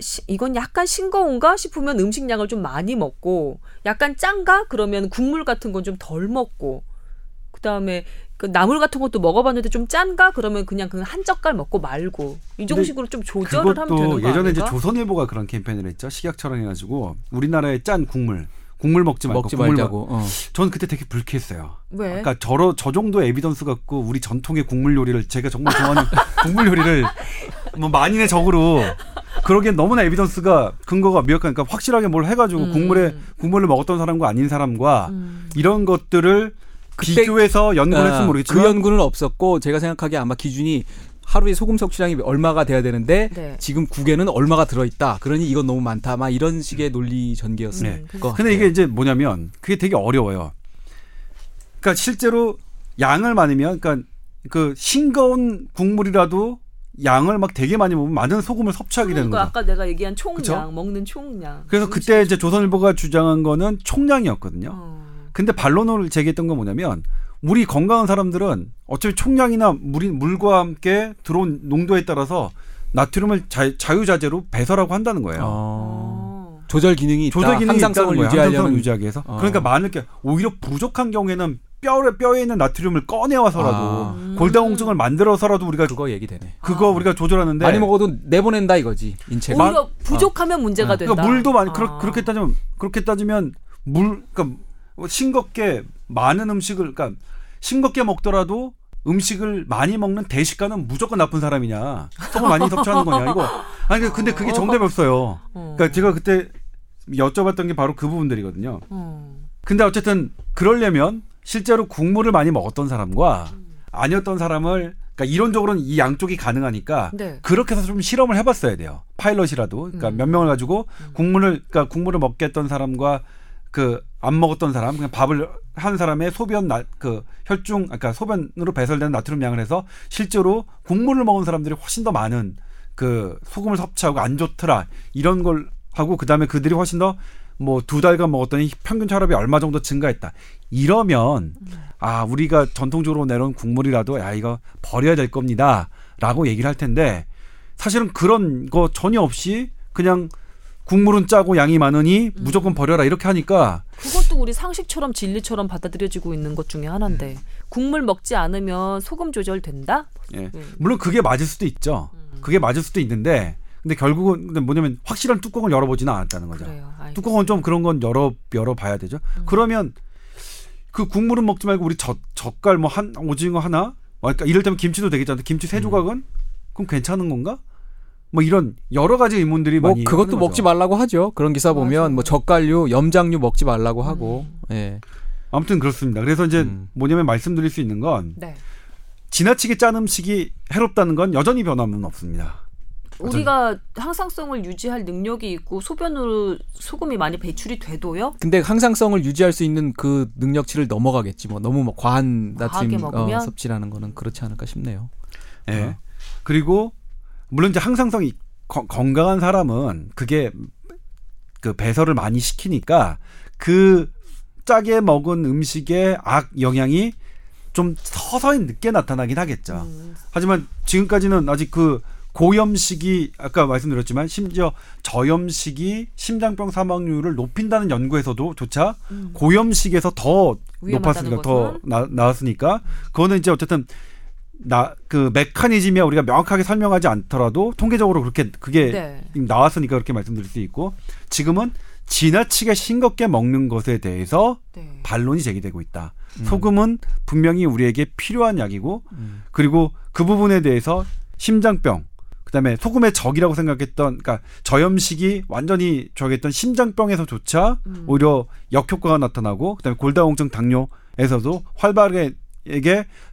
시, 이건 약간 싱거운가 싶으면 음식량을 좀 많이 먹고 약간 짠가 그러면 국물 같은 건 좀 덜 먹고 그다음에 그 나물 같은 것도 먹어봤는데 좀 짠가 그러면 그냥 그한 젓갈 먹고 말고 이 근데 정식으로 좀 조절을 하면 되는 그것도 거 예전에 이제? 조선일보가 그런 캠페인을 했죠. 식약처랑 해가지고 우리나라의 짠 국물 국물 먹지 말고 먹지 국물 말자고. 어. 먹... 저는 그때 되게 불쾌했어요. 왜? 그러니까 저러 저 정도 에비던스 갖고 우리 전통의 국물 요리를 제가 정말 좋아하는 [laughs] 국물 요리를 뭐 만인의 적으로 그러기엔 너무나 에비던스가 근거가 미약하니까 확실하게 뭘 해가지고 음. 국물에 국물을 먹었던 사람과 아닌 사람과 음. 이런 것들을 비교해서 연구를 했으면 아, 모르겠지만 그 연구는 없었고 제가 생각하기에 아마 기준이 하루에 소금 섭취량이 얼마가 돼야 되는데 네. 지금 국에는 얼마가 들어있다. 그러니 이건 너무 많다. 막 이런 식의 논리 전개였을 네. 것 근데 이게 이제 뭐냐면 그게 되게 어려워요. 그러니까 실제로 양을 많으면 그러니까 그 싱거운 국물이라도 양을 막 되게 많이 먹으면 많은 소금을 섭취하게 되는 그러니까 거죠. 아까 내가 얘기한 총량 그쵸? 먹는 총량. 그래서 그때 이제 조선일보가 주장한 거는 총량이었거든요. 어. 근데 반론을 제기했던 건 뭐냐면 우리 건강한 사람들은 어차피 총량이나 물이 물과 함께 들어온 농도에 따라서 나트륨을 자, 자유자재로 배설하고 한다는 거예요. 어. 어. 조절 기능이 있다. 조절 기능이 항상성을 거예요. 유지하려면 항상성을 유지하기 위해서. 어. 그러니까 많을 게 오히려 부족한 경우에는 뼈에 뼈에 있는 나트륨을 꺼내와서라도 아. 음. 골다공증을 만들어서라도 우리가 그거 얘기 되네. 그거 아. 우리가 조절하는데 많이 먹어도 내보낸다 이거지 인체가. 오히려 부족하면 문제가 된다. 그러니까 물도 많이 그렇, 아. 그렇게 따지면 그렇게 따지면 물 그러니까 싱겁게 많은 음식을 그러니까 싱겁게 먹더라도 음식을 많이 먹는 대식가는 무조건 나쁜 사람이냐 소금 많이 섭취하는 거냐 이거 아니 근데 그게 정답이 없어요. 어. 그러니까 제가 그때 여쭤봤던 게 바로 그 부분들이거든요. 어. 근데 어쨌든 그러려면 실제로 국물을 많이 먹었던 사람과 아니었던 사람을 그러니까 이론적으로는 이 양쪽이 가능하니까 네. 그렇게 해서 좀 실험을 해봤어야 돼요. 파일럿이라도 그러니까 음. 몇 명을 가지고 국물을 그러니까 국물을 먹겠던 사람과 그 안 먹었던 사람 그냥 밥을 한 사람의 소변 나, 그 혈중 그러니까 소변으로 배설되는 나트륨 양을 해서 실제로 국물을 먹은 사람들이 훨씬 더 많은 그 소금을 섭취하고 안 좋더라 이런 걸 하고 그다음에 그들이 훨씬 더 뭐 두 달간 먹었더니 평균 혈압이 얼마 정도 증가했다. 이러면 아 우리가 전통적으로 내놓은 국물이라도 야 이거 버려야 될 겁니다라고 얘기를 할 텐데 사실은 그런 거 전혀 없이 그냥 국물은 짜고 양이 많으니 무조건 버려라 이렇게 하니까 그것도 우리 상식처럼 진리처럼 받아들여지고 있는 것 중에 하나인데 국물 먹지 않으면 소금 조절 된다? 예. 음. 물론 그게 맞을 수도 있죠. 그게 맞을 수도 있는데 근데 결국은 근데 뭐냐면 확실한 뚜껑을 열어보지는 않았다는 거죠. 그래요. 뚜껑은 좀 그런 건 열어 열어 봐야 되죠. 음. 그러면 그 국물은 먹지 말고 우리 젓 젓갈 뭐 한 오징어 하나, 그러니까 이를테면 김치도 되겠잖아요. 김치 세 조각은 그럼 괜찮은 건가? 뭐 이런 여러 가지 의문들이 뭐 많이 그것도 하는 먹지 거죠. 말라고 하죠. 그런 기사 보면 맞아요. 뭐 젓갈류, 염장류 먹지 말라고 하고. 예. 아무튼 그렇습니다. 그래서 이제 음. 뭐냐면 말씀드릴 수 있는 건 네. 지나치게 짠 음식이 해롭다는 건 여전히 변함은 없습니다. 우리가 항상성을 유지할 능력이 있고 소변으로 소금이 많이 배출이 돼도요. 근데 항상성을 유지할 수 있는 그 능력치를 넘어가겠지 뭐 너무 뭐 과한 나트륨? 어, 섭취라는 거는 그렇지 않을까 싶네요. 예. 어. 그리고 물론 이제 항상성이 거- 건강한 사람은 그게 그 배설을 많이 시키니까 그 짜게 먹은 음식의 악 영향이 좀 서서히 늦게 나타나긴 하겠죠. 음, 하지만 지금까지는 아직 그 고염식이 아까 말씀드렸지만 심지어 저염식이 심장병 사망률을 높인다는 연구에서도 조차 음. 고염식에서 더 높았으니까 더 것은? 나, 나왔으니까 그거는 이제 어쨌든 나 그 메커니즘이야 우리가 명확하게 설명하지 않더라도 통계적으로 그렇게 그게 네. 나왔으니까 그렇게 말씀드릴 수 있고 지금은 지나치게 싱겁게 먹는 것에 대해서 네. 반론이 제기되고 있다. 음. 소금은 분명히 우리에게 필요한 약이고 음. 그리고 그 부분에 대해서 심장병 그다음에 소금의 적이라고 생각했던 그러니까 저염식이 완전히 저기했던 심장병에서조차 음. 오히려 역효과가 나타나고 그다음에 골다공증 당뇨에서도 활발하게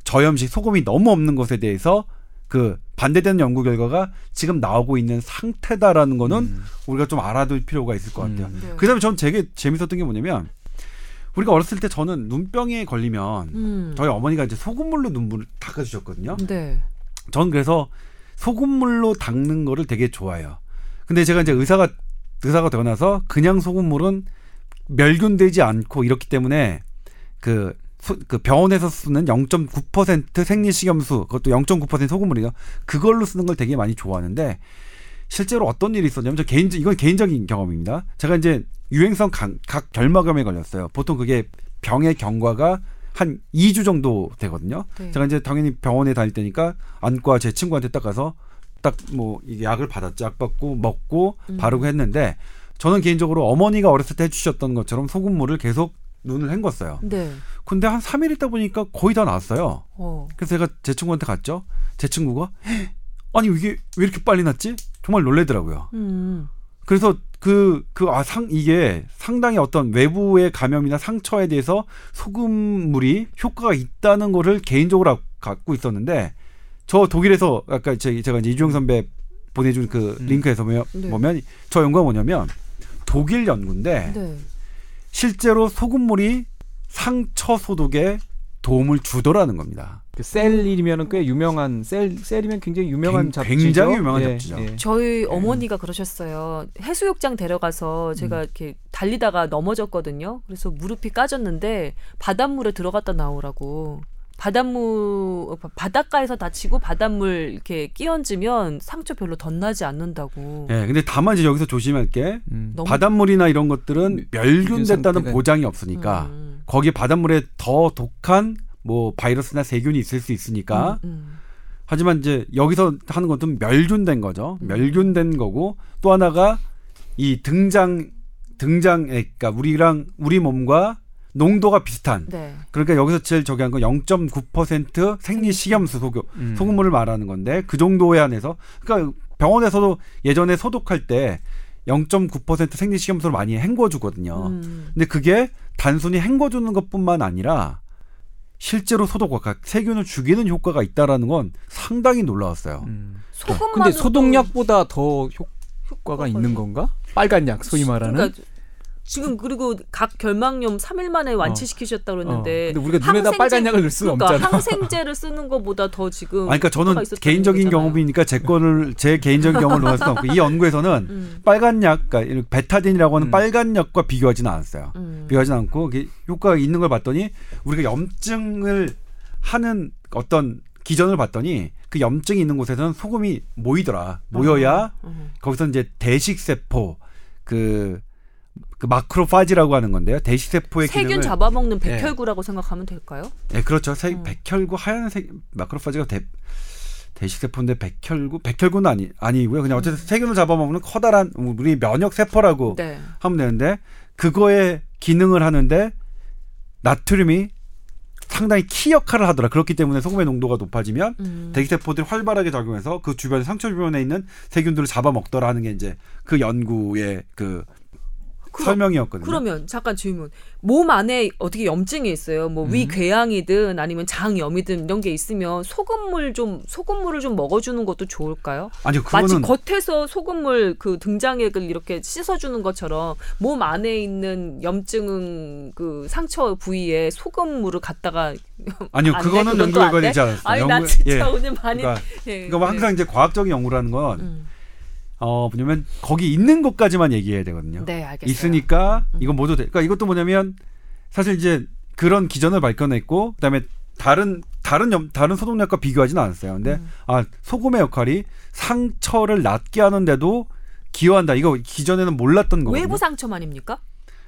저염식 소금이 너무 없는 것에 대해서 그 반대되는 연구 결과가 지금 나오고 있는 상태다라는 거는 음. 우리가 좀 알아둘 필요가 있을 것 같아요. 음. 네. 그다음에 전 되게 재밌었던 게 뭐냐면 우리가 어렸을 때 저는 눈병에 걸리면 음. 저희 어머니가 이제 소금물로 눈물을 닦아주셨거든요. 네. 전 그래서 소금물로 닦는 거를 되게 좋아해요. 근데 제가 이제 의사가 의사가 되고 나서 그냥 소금물은 멸균되지 않고 이렇기 때문에 그, 소- 그 병원에서 쓰는 0.9% 생리식염수 그것도 0.9% 소금물이요. 그걸로 쓰는 걸 되게 많이 좋아하는데 실제로 어떤 일이 있었냐면 저 개인 이건 개인적인 경험입니다. 제가 이제 유행성 각, 각 결막염에 걸렸어요. 보통 그게 병의 경과가 한 2주 정도 되거든요. 네. 제가 이제 당연히 병원에 다닐 때니까 안과 제 친구한테 딱 가서 딱뭐 약을 받았죠. 약 받고 먹고 음. 바르고 했는데 저는 개인적으로 어머니가 어렸을 때 해주셨던 것처럼 소금물을 계속 눈을 헹궜어요. 네. 근데 한 3일 있다 보니까 거의 다 나았어요. 어. 그래서 제가 제 친구한테 갔죠. 제 친구가 "헉, 아니 이게 왜 이렇게 빨리 났지? 정말 놀래더라고요. 음. 그래서 그 그 아 상 이게 상당히 어떤 외부의 감염이나 상처에 대해서 소금물이 효과가 있다는 거를 개인적으로 아- 갖고 있었는데 저 독일에서 아까 제- 제가 이제 이주영 선배 보내준 그 음. 링크에서 보면, 네. 보면 저 연구가 뭐냐면 독일 연구인데 네. 실제로 소금물이 상처 소독에 도움을 주더라는 겁니다. 그 셀이면은 꽤 유명한 셀 셀이면 굉장히 유명한 굉- 잡지죠. 굉장히 유명한 예, 잡지죠. 예. 저희 어머니가 그러셨어요. 해수욕장 데려가서 제가 이렇게 달리다가 넘어졌거든요. 그래서 무릎이 까졌는데 바닷물에 들어갔다 나오라고. 바닷물 바닷가에서 다치고 바닷물 이렇게 끼얹으면 상처 별로 덧나지 않는다고. 예, 근데 다만 이제 여기서 조심할 게 음. 바닷물이나 이런 것들은 멸균됐다는 보장이 없으니까 음, 거기 바닷물에 더 독한 뭐 바이러스나 세균이 있을 수 있으니까 음, 음. 하지만 이제 여기서 하는 것은 멸균된 거죠. 음. 멸균된 거고 또 하나가 이 등장 등장 그러니까 우리랑 우리 몸과 농도가 비슷한 네. 그러니까 여기서 제일 저기 한건 0.9% 생리 식염수 소금 음. 소금물을 말하는 건데 그 정도에 한해서 그러니까 병원에서도 예전에 소독할 때 0.9% 생리 식염수를 많이 헹궈 주거든요. 음. 근데 그게 단순히 헹궈 주는 것뿐만 아니라 실제로 소독 효과, 세균을 죽이는 효과가 있다라는 건 상당히 놀라웠어요. 음. 근데 소독약보다 더 효, 효과가 효과가 있는 건가? 빨간 약 소위 말하는. 그러니까 지금 그리고 각 결막염 3일 만에 완치시키셨다 고 그랬는데 어. 근데 우리가 눈에다 항생제- 빨간 약을 넣을 수는 그러니까 없잖아. 항생제를 쓰는 것보다 더 지금 아니, 그러니까 저는 개인적인. 경험이니까 제 거를 제 개인적인 경험을 넣을 수는 없고 이 연구에서는 음. 빨간 약, 그러니까 이런 베타딘이라고 하는 음. 빨간 약과 비교하지는 않았어요. 음. 비교하지 않고 효과가 있는 걸 봤더니 우리가 염증을 하는 어떤 기전을 봤더니 그 염증이 있는 곳에서는 소금이 모이더라. 모여야 음. 거기서 이제 대식 세포 그, 그 마크로파지라고 하는 건데요. 대식 세포의 세균 기능을 잡아먹는 예. 백혈구라고 생각하면 될까요? 네, 그렇죠. 세, 음. 백혈구 하얀색 마크로파지가 대, 대식 세포인데 백혈구 백혈구는 아니 아니고요. 그냥 어쨌든 세균을 잡아먹는 커다란 우리 면역 세포라고 음. 네. 하면 되는데 그거의 기능을 하는데 나트륨이 상당히 키 역할을 하더라. 그렇기 때문에 소금의 농도가 높아지면 음. 대기세포들이 활발하게 작용해서 그 주변 상처 주변에 있는 세균들을 잡아먹더라 하는 게 이제 그 연구의 그 그럼- 설명이었거든요. 그러면 잠깐 질문. 몸 안에 어떻게 염증이 있어요. 뭐 음. 위궤양이든 아니면 장염이든 이런 게 있으면 소금물 좀 소금물을 좀 먹어주는 것도 좋을까요? 아니요, 마치 그거는 겉에서 소금물 그 등장액을 이렇게 씻어주는 것처럼 몸 안에 있는 염증 그 상처 부위에 소금물을 갖다가 [laughs] 아니요? 그거는 그건 연구 또안 결과 돼? 되지 않았어요. 아니 나 연구- 진짜 예. 오늘 많이 그러니까, 예, 그러니까 뭐 예. 항상 이제 과학적인 연구라는 건 음. 어, 뭐냐면 거기 있는 것까지만 얘기해야 되거든요. 네 알겠어요. 있으니까 음. 이건 모두 돼. 그러니까 이것도 뭐냐면 사실 이제 그런 기전을 발견했고 그다음에 다른 다른 염, 다른 소독약과 비교하지는 않았어요. 근데 음. 아 소금의 역할이 상처를 낫게 하는데도 기여한다. 이거 기존에는 몰랐던 거거든요. 외부 상처만입니까?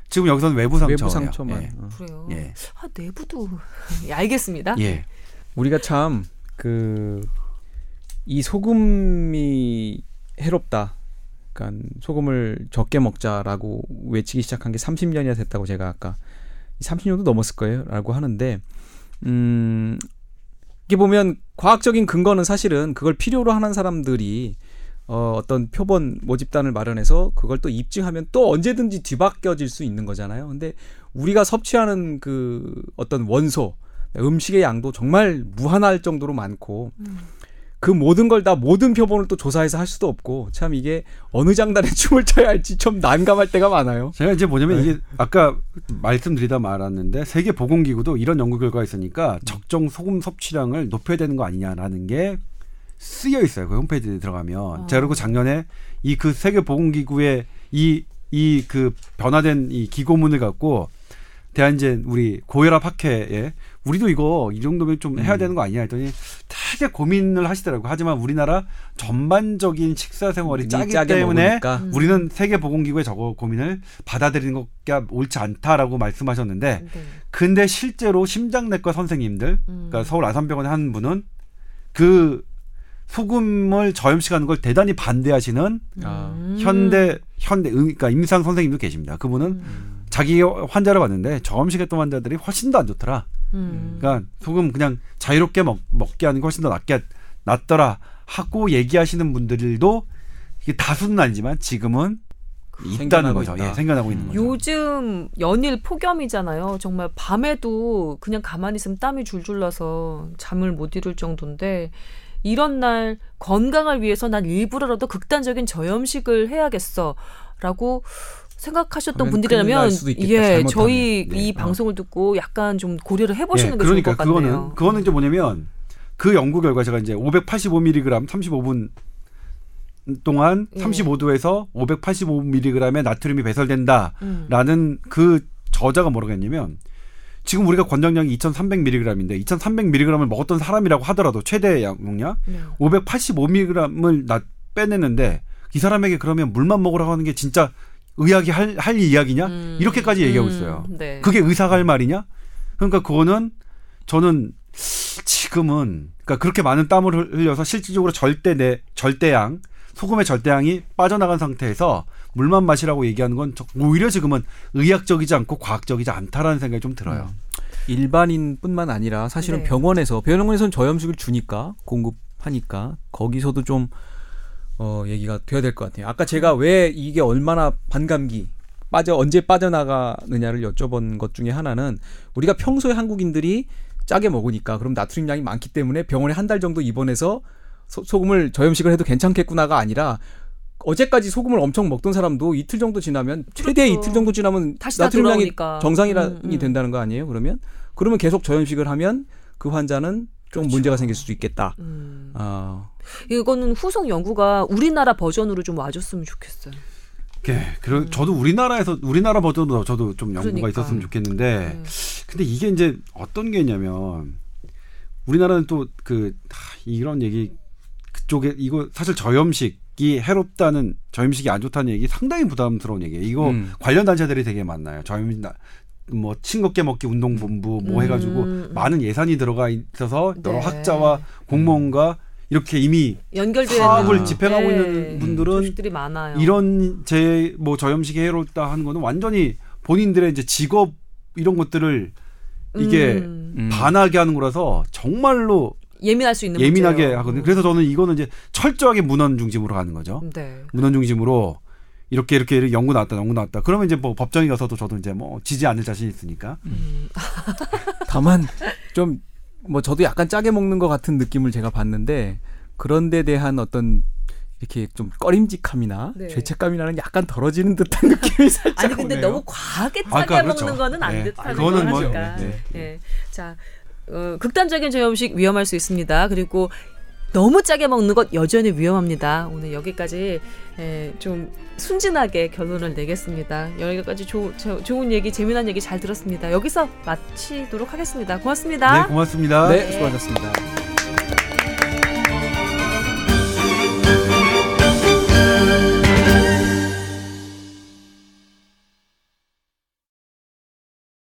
지금 여기서는 외부 상처. 외부 상처만. 예. 어. 그래요. 예. 아 내부도 [laughs] 예, 알겠습니다. 예. 우리가 참 그 이 소금이 해롭다. 그러니까 소금을 적게 먹자라고 외치기 시작한 게 30년이나 됐다고 제가 아까 30년도 넘었을 거예요라고 하는데 음 이게 보면 과학적인 근거는 사실은 그걸 필요로 하는 사람들이 어, 어떤 표본 모집단을 마련해서 그걸 또 입증하면 또 언제든지 뒤바뀌어질 수 있는 거잖아요. 근데 우리가 섭취하는 그 어떤 원소 음식의 양도 정말 무한할 정도로 많고 그 모든 걸 다 모든 표본을 또 조사해서 할 수도 없고 참 이게 어느 장단에 [laughs] 춤을 춰야 할지 좀 난감할 때가 많아요. 제가 이제 뭐냐면 네. 이게 아까 말씀드리다 말았는데 세계 보건기구도 이런 연구 결과가 음. 있으니까 적정 소금 섭취량을 높여야 되는 거 아니냐라는 게 쓰여 있어요. 그 홈페이지에 들어가면. 아. 제가 그리고 작년에 이 그 세계 보건기구의 이 이 그 변화된 이 기고문을 갖고 대한제 우리 고혈압 학회에 우리도 이거 이 정도면 좀 해야 음. 되는 거 아니냐 했더니 되게 고민을 하시더라고요. 하지만 우리나라 전반적인 식사 생활이 짜기 때문에 먹으니까. 음. 우리는 세계보건기구의 저거 고민을 받아들이는 것가 옳지 않다라고 말씀하셨는데 네. 근데 실제로 심장내과 선생님들 음. 그러니까 서울 아산병원의 한 분은 그 소금을 저염식하는 걸 대단히 반대하시는 아. 음. 현대 현대 음, 그러니까 임상 선생님도 계십니다. 그분은 음. 자기 환자를 봤는데 저염식했던 환자들이 훨씬 더 안 좋더라. 음. 그러니까 소금 그냥 자유롭게 먹, 먹게 하는 게 훨씬 더 낫게 낫더라 하고 얘기하시는 분들도 이게 다수는 아니지만 지금은 있다는 거죠. 있다. 예, 생겨나고 있는 음. 거죠. 요즘 연일 폭염이잖아요. 정말 밤에도 그냥 가만히 있으면 땀이 줄줄 나서 잠을 못 이룰 정도인데 이런 날 건강을 위해서 난 일부러라도 극단적인 저염식을 해야겠어라고 생각하셨던 분들이라면 있겠다, 예 잘못하면. 저희 네. 이 방송을 듣고 약간 좀 고려를 해보시는 예, 게 그러니까 좋을 것 그거는 같네요. 그거는 이제 뭐냐면 그 연구 결과 제가 이제 585mg 35분 동안 예. 35도에서 585mg의 나트륨이 배설된다라는 음. 그 저자가 뭐라고 했냐면 지금 우리가 권장량이 2,300mg인데 2,300mg을 먹었던 사람이라고 하더라도 최대 용량 네. 585mg을 나 빼내는데 이 사람에게 그러면 물만 먹으라고 하는 게 진짜 의학이 할, 할 이야기냐? 음. 이렇게까지 얘기하고 음, 있어요. 네. 그게 의사가 할 말이냐? 그러니까 그거는 저는 지금은 그러니까 그렇게 많은 땀을 흘려서 실질적으로 절대 내 절대양 소금의 절대양이 빠져나간 상태에서 물만 마시라고 얘기하는 건 저- 오히려 지금은 의학적이지 않고 과학적이지 않다라는 생각이 좀 들어요. 일반인뿐만 아니라 사실은 네. 병원에서 병원에서는 저염식을 주니까 공급하니까 거기서도 좀 어, 얘기가 돼야 될 것 같아요. 아까 제가 왜 이게 얼마나 반감기 빠져 언제 빠져나가느냐를 여쭤본 것 중에 하나는 우리가 평소에 한국인들이 짜게 먹으니까 그럼 나트륨량이 많기 때문에 병원에 한 달 정도 입원해서 소, 소금을 저염식을 해도 괜찮겠구나가 아니라 어제까지 소금을 엄청 먹던 사람도 이틀 정도 지나면 최대 그렇죠. 이틀 정도 지나면 다시 다 나트륨량이. 정상이랑이 음, 음. 된다는 거 아니에요? 그러면 그러면 계속 저염식을 하면 그 환자는 좀 그렇죠. 문제가 생길 수도 있겠다. 음. 어, 이거는 후속 연구가 우리나라 버전으로 좀 와줬으면 좋겠어요. 예, 그리고 저도 우리나라에서 우리나라 버전으로 저도 좀 연구가 음. 그러니까. 있었으면 좋겠는데 음. 근데 이게 이제 어떤 게 있냐면 우리나라는 또 그 이런 얘기 그쪽에 이거 사실 저염식 이 해롭다는 저염식이 안 좋다는 얘기 상당히 부담스러운 얘기예요. 이거 음. 관련 단체들이 되게 많나요. 저염식 나- 뭐 싱겁게 먹기 운동본부 뭐 음, 해가지고 음. 많은 예산이 들어가 있어서 여러 네. 학자와 공무원과 이렇게 이미 연결되는 사업을 아. 집행하고 네. 있는 분들은 조직들이 많아요. 이런 제 뭐 저염식이 해롭다 하는 거는 완전히 본인들의 이제 직업 이런 것들을 이게 음. 음. 반하게 하는 거라서 정말로 예민할 수 있는 예민하게 문제예요. 하거든요. 그래서 저는 이거는 이제 철저하게 문헌 중심으로 가는 거죠. 음. 네. 문헌 중심으로 이렇게 이렇게 이렇게 연구 나왔다, 연구 나왔다. 그러면 이제 뭐 법정에 가서도 저도 이제 뭐 지지 않을 자신 있으니까. 음. [laughs] 다만 좀 뭐 저도 약간 짜게 먹는 것 같은 느낌을 제가 봤는데 그런 데 대한 어떤 이렇게 좀 꺼림직함이나 네. 죄책감이라는 약간 덜어지는 듯한 느낌이 [laughs] 살짝 아니 근데 오네요. 너무 과하게 짜게 아, 그러니까 그렇죠. 먹는 거는 안 네. 됐다는 그거는 뭐, 거니까. 네. 네. 자, 어, 극단적인 저염식 위험할 수 있습니다. 그리고 너무 짜게 먹는 것 여전히 위험합니다. 오늘 여기까지 에, 좀 순진하게 결론을 내겠습니다. 여기까지 조, 저- 좋은 얘기, 재미난 얘기 잘 들었습니다. 여기서 마치도록 하겠습니다. 고맙습니다. 네, 고맙습니다. 네, 수고하셨습니다.